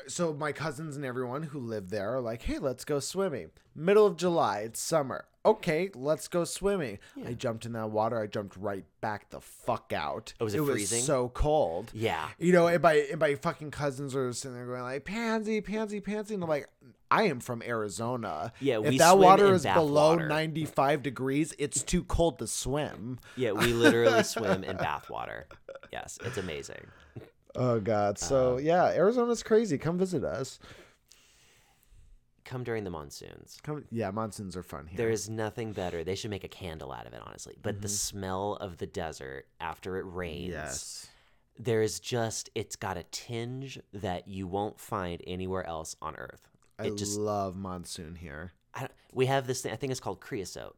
[SPEAKER 1] so my cousins and everyone who lived there are like, hey, let's go swimming. Middle of July, it's summer. Okay, let's go swimming. I jumped in that water. I jumped right back the fuck out.
[SPEAKER 2] Oh, was it freezing?
[SPEAKER 1] so cold.
[SPEAKER 2] Yeah.
[SPEAKER 1] You know, and my, and my fucking cousins are sitting there going like, pansy, pansy, pansy. And I'm like, I am from Arizona.
[SPEAKER 2] Yeah,
[SPEAKER 1] if that water is below
[SPEAKER 2] water.
[SPEAKER 1] 95 degrees, it's too cold to swim.
[SPEAKER 2] Yeah, we literally swim in bath water. Yes, it's amazing.
[SPEAKER 1] Oh, God. So, yeah, Arizona's crazy. Come visit us.
[SPEAKER 2] Come during the monsoons.
[SPEAKER 1] Come, yeah, monsoons are fun here.
[SPEAKER 2] There is nothing better. They should make a candle out of it, honestly. But the smell of the desert after it rains,
[SPEAKER 1] Yes.
[SPEAKER 2] there is just, it's got a tinge that you won't find anywhere else on earth.
[SPEAKER 1] I
[SPEAKER 2] It just,
[SPEAKER 1] love monsoon here.
[SPEAKER 2] I we have this thing, I think it's called creosote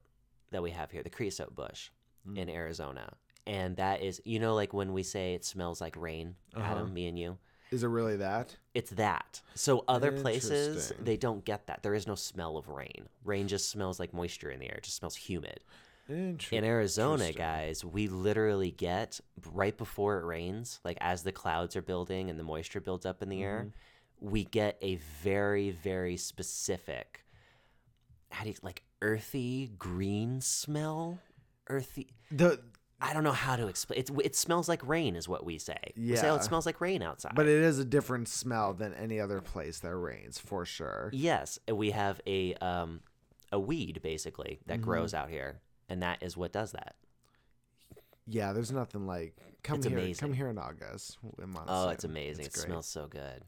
[SPEAKER 2] that we have here, the creosote bush
[SPEAKER 1] Mm.
[SPEAKER 2] in Arizona. And that is, you know, like when we say it smells like rain,
[SPEAKER 1] Uh-huh.
[SPEAKER 2] Adam, me and you,
[SPEAKER 1] Is it really that?
[SPEAKER 2] it's that. So other places, they don't get that. There is no smell of rain. Rain just smells like moisture in the air, it just smells humid. In Arizona, guys, we literally get right before it rains, like as the clouds are building and the moisture builds up in the air,
[SPEAKER 1] Mm-hmm.
[SPEAKER 2] we get a very, very specific, how do you like earthy green smell? Earthy.
[SPEAKER 1] The
[SPEAKER 2] I don't know how to explain. It, it smells like rain, is what we say. Yeah, We say, oh, it smells like rain outside.
[SPEAKER 1] but it is a different smell than any other place that rains for sure.
[SPEAKER 2] Yes, we have a um a weed basically that
[SPEAKER 1] Mm-hmm.
[SPEAKER 2] grows out here, and that is what does that.
[SPEAKER 1] Yeah, there's nothing like come
[SPEAKER 2] It's
[SPEAKER 1] here.
[SPEAKER 2] amazing.
[SPEAKER 1] Come here in August. in
[SPEAKER 2] Oh, it's amazing!
[SPEAKER 1] It's
[SPEAKER 2] it
[SPEAKER 1] great.
[SPEAKER 2] smells so good.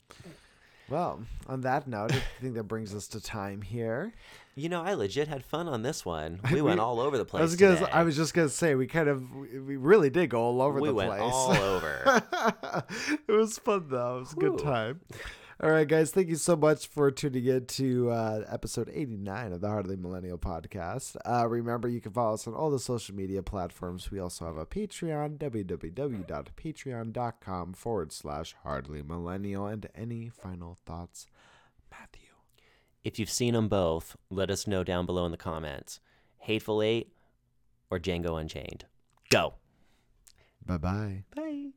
[SPEAKER 1] Well, on that note, I think that brings us to time here.
[SPEAKER 2] You know, I legit had fun on this one. We
[SPEAKER 1] We-
[SPEAKER 2] went all over the place.
[SPEAKER 1] I was gonna.
[SPEAKER 2] today.
[SPEAKER 1] I was just gonna say we kind of we really did go all over
[SPEAKER 2] we
[SPEAKER 1] the
[SPEAKER 2] went
[SPEAKER 1] place.
[SPEAKER 2] all over.
[SPEAKER 1] it was fun though. It was a good time. All right, guys. Thank you so much for tuning in to uh, episode 89 of the Hardly Millennial podcast. Uh, remember, you can follow us on all the social media platforms. We also have a Patreon, www.patreon.com forward slash Hardly Millennial. And any final thoughts?
[SPEAKER 2] If you've seen them both, let us know down below in the comments. Hateful Eight or Django Unchained. Go.
[SPEAKER 1] Bye bye.
[SPEAKER 2] Bye.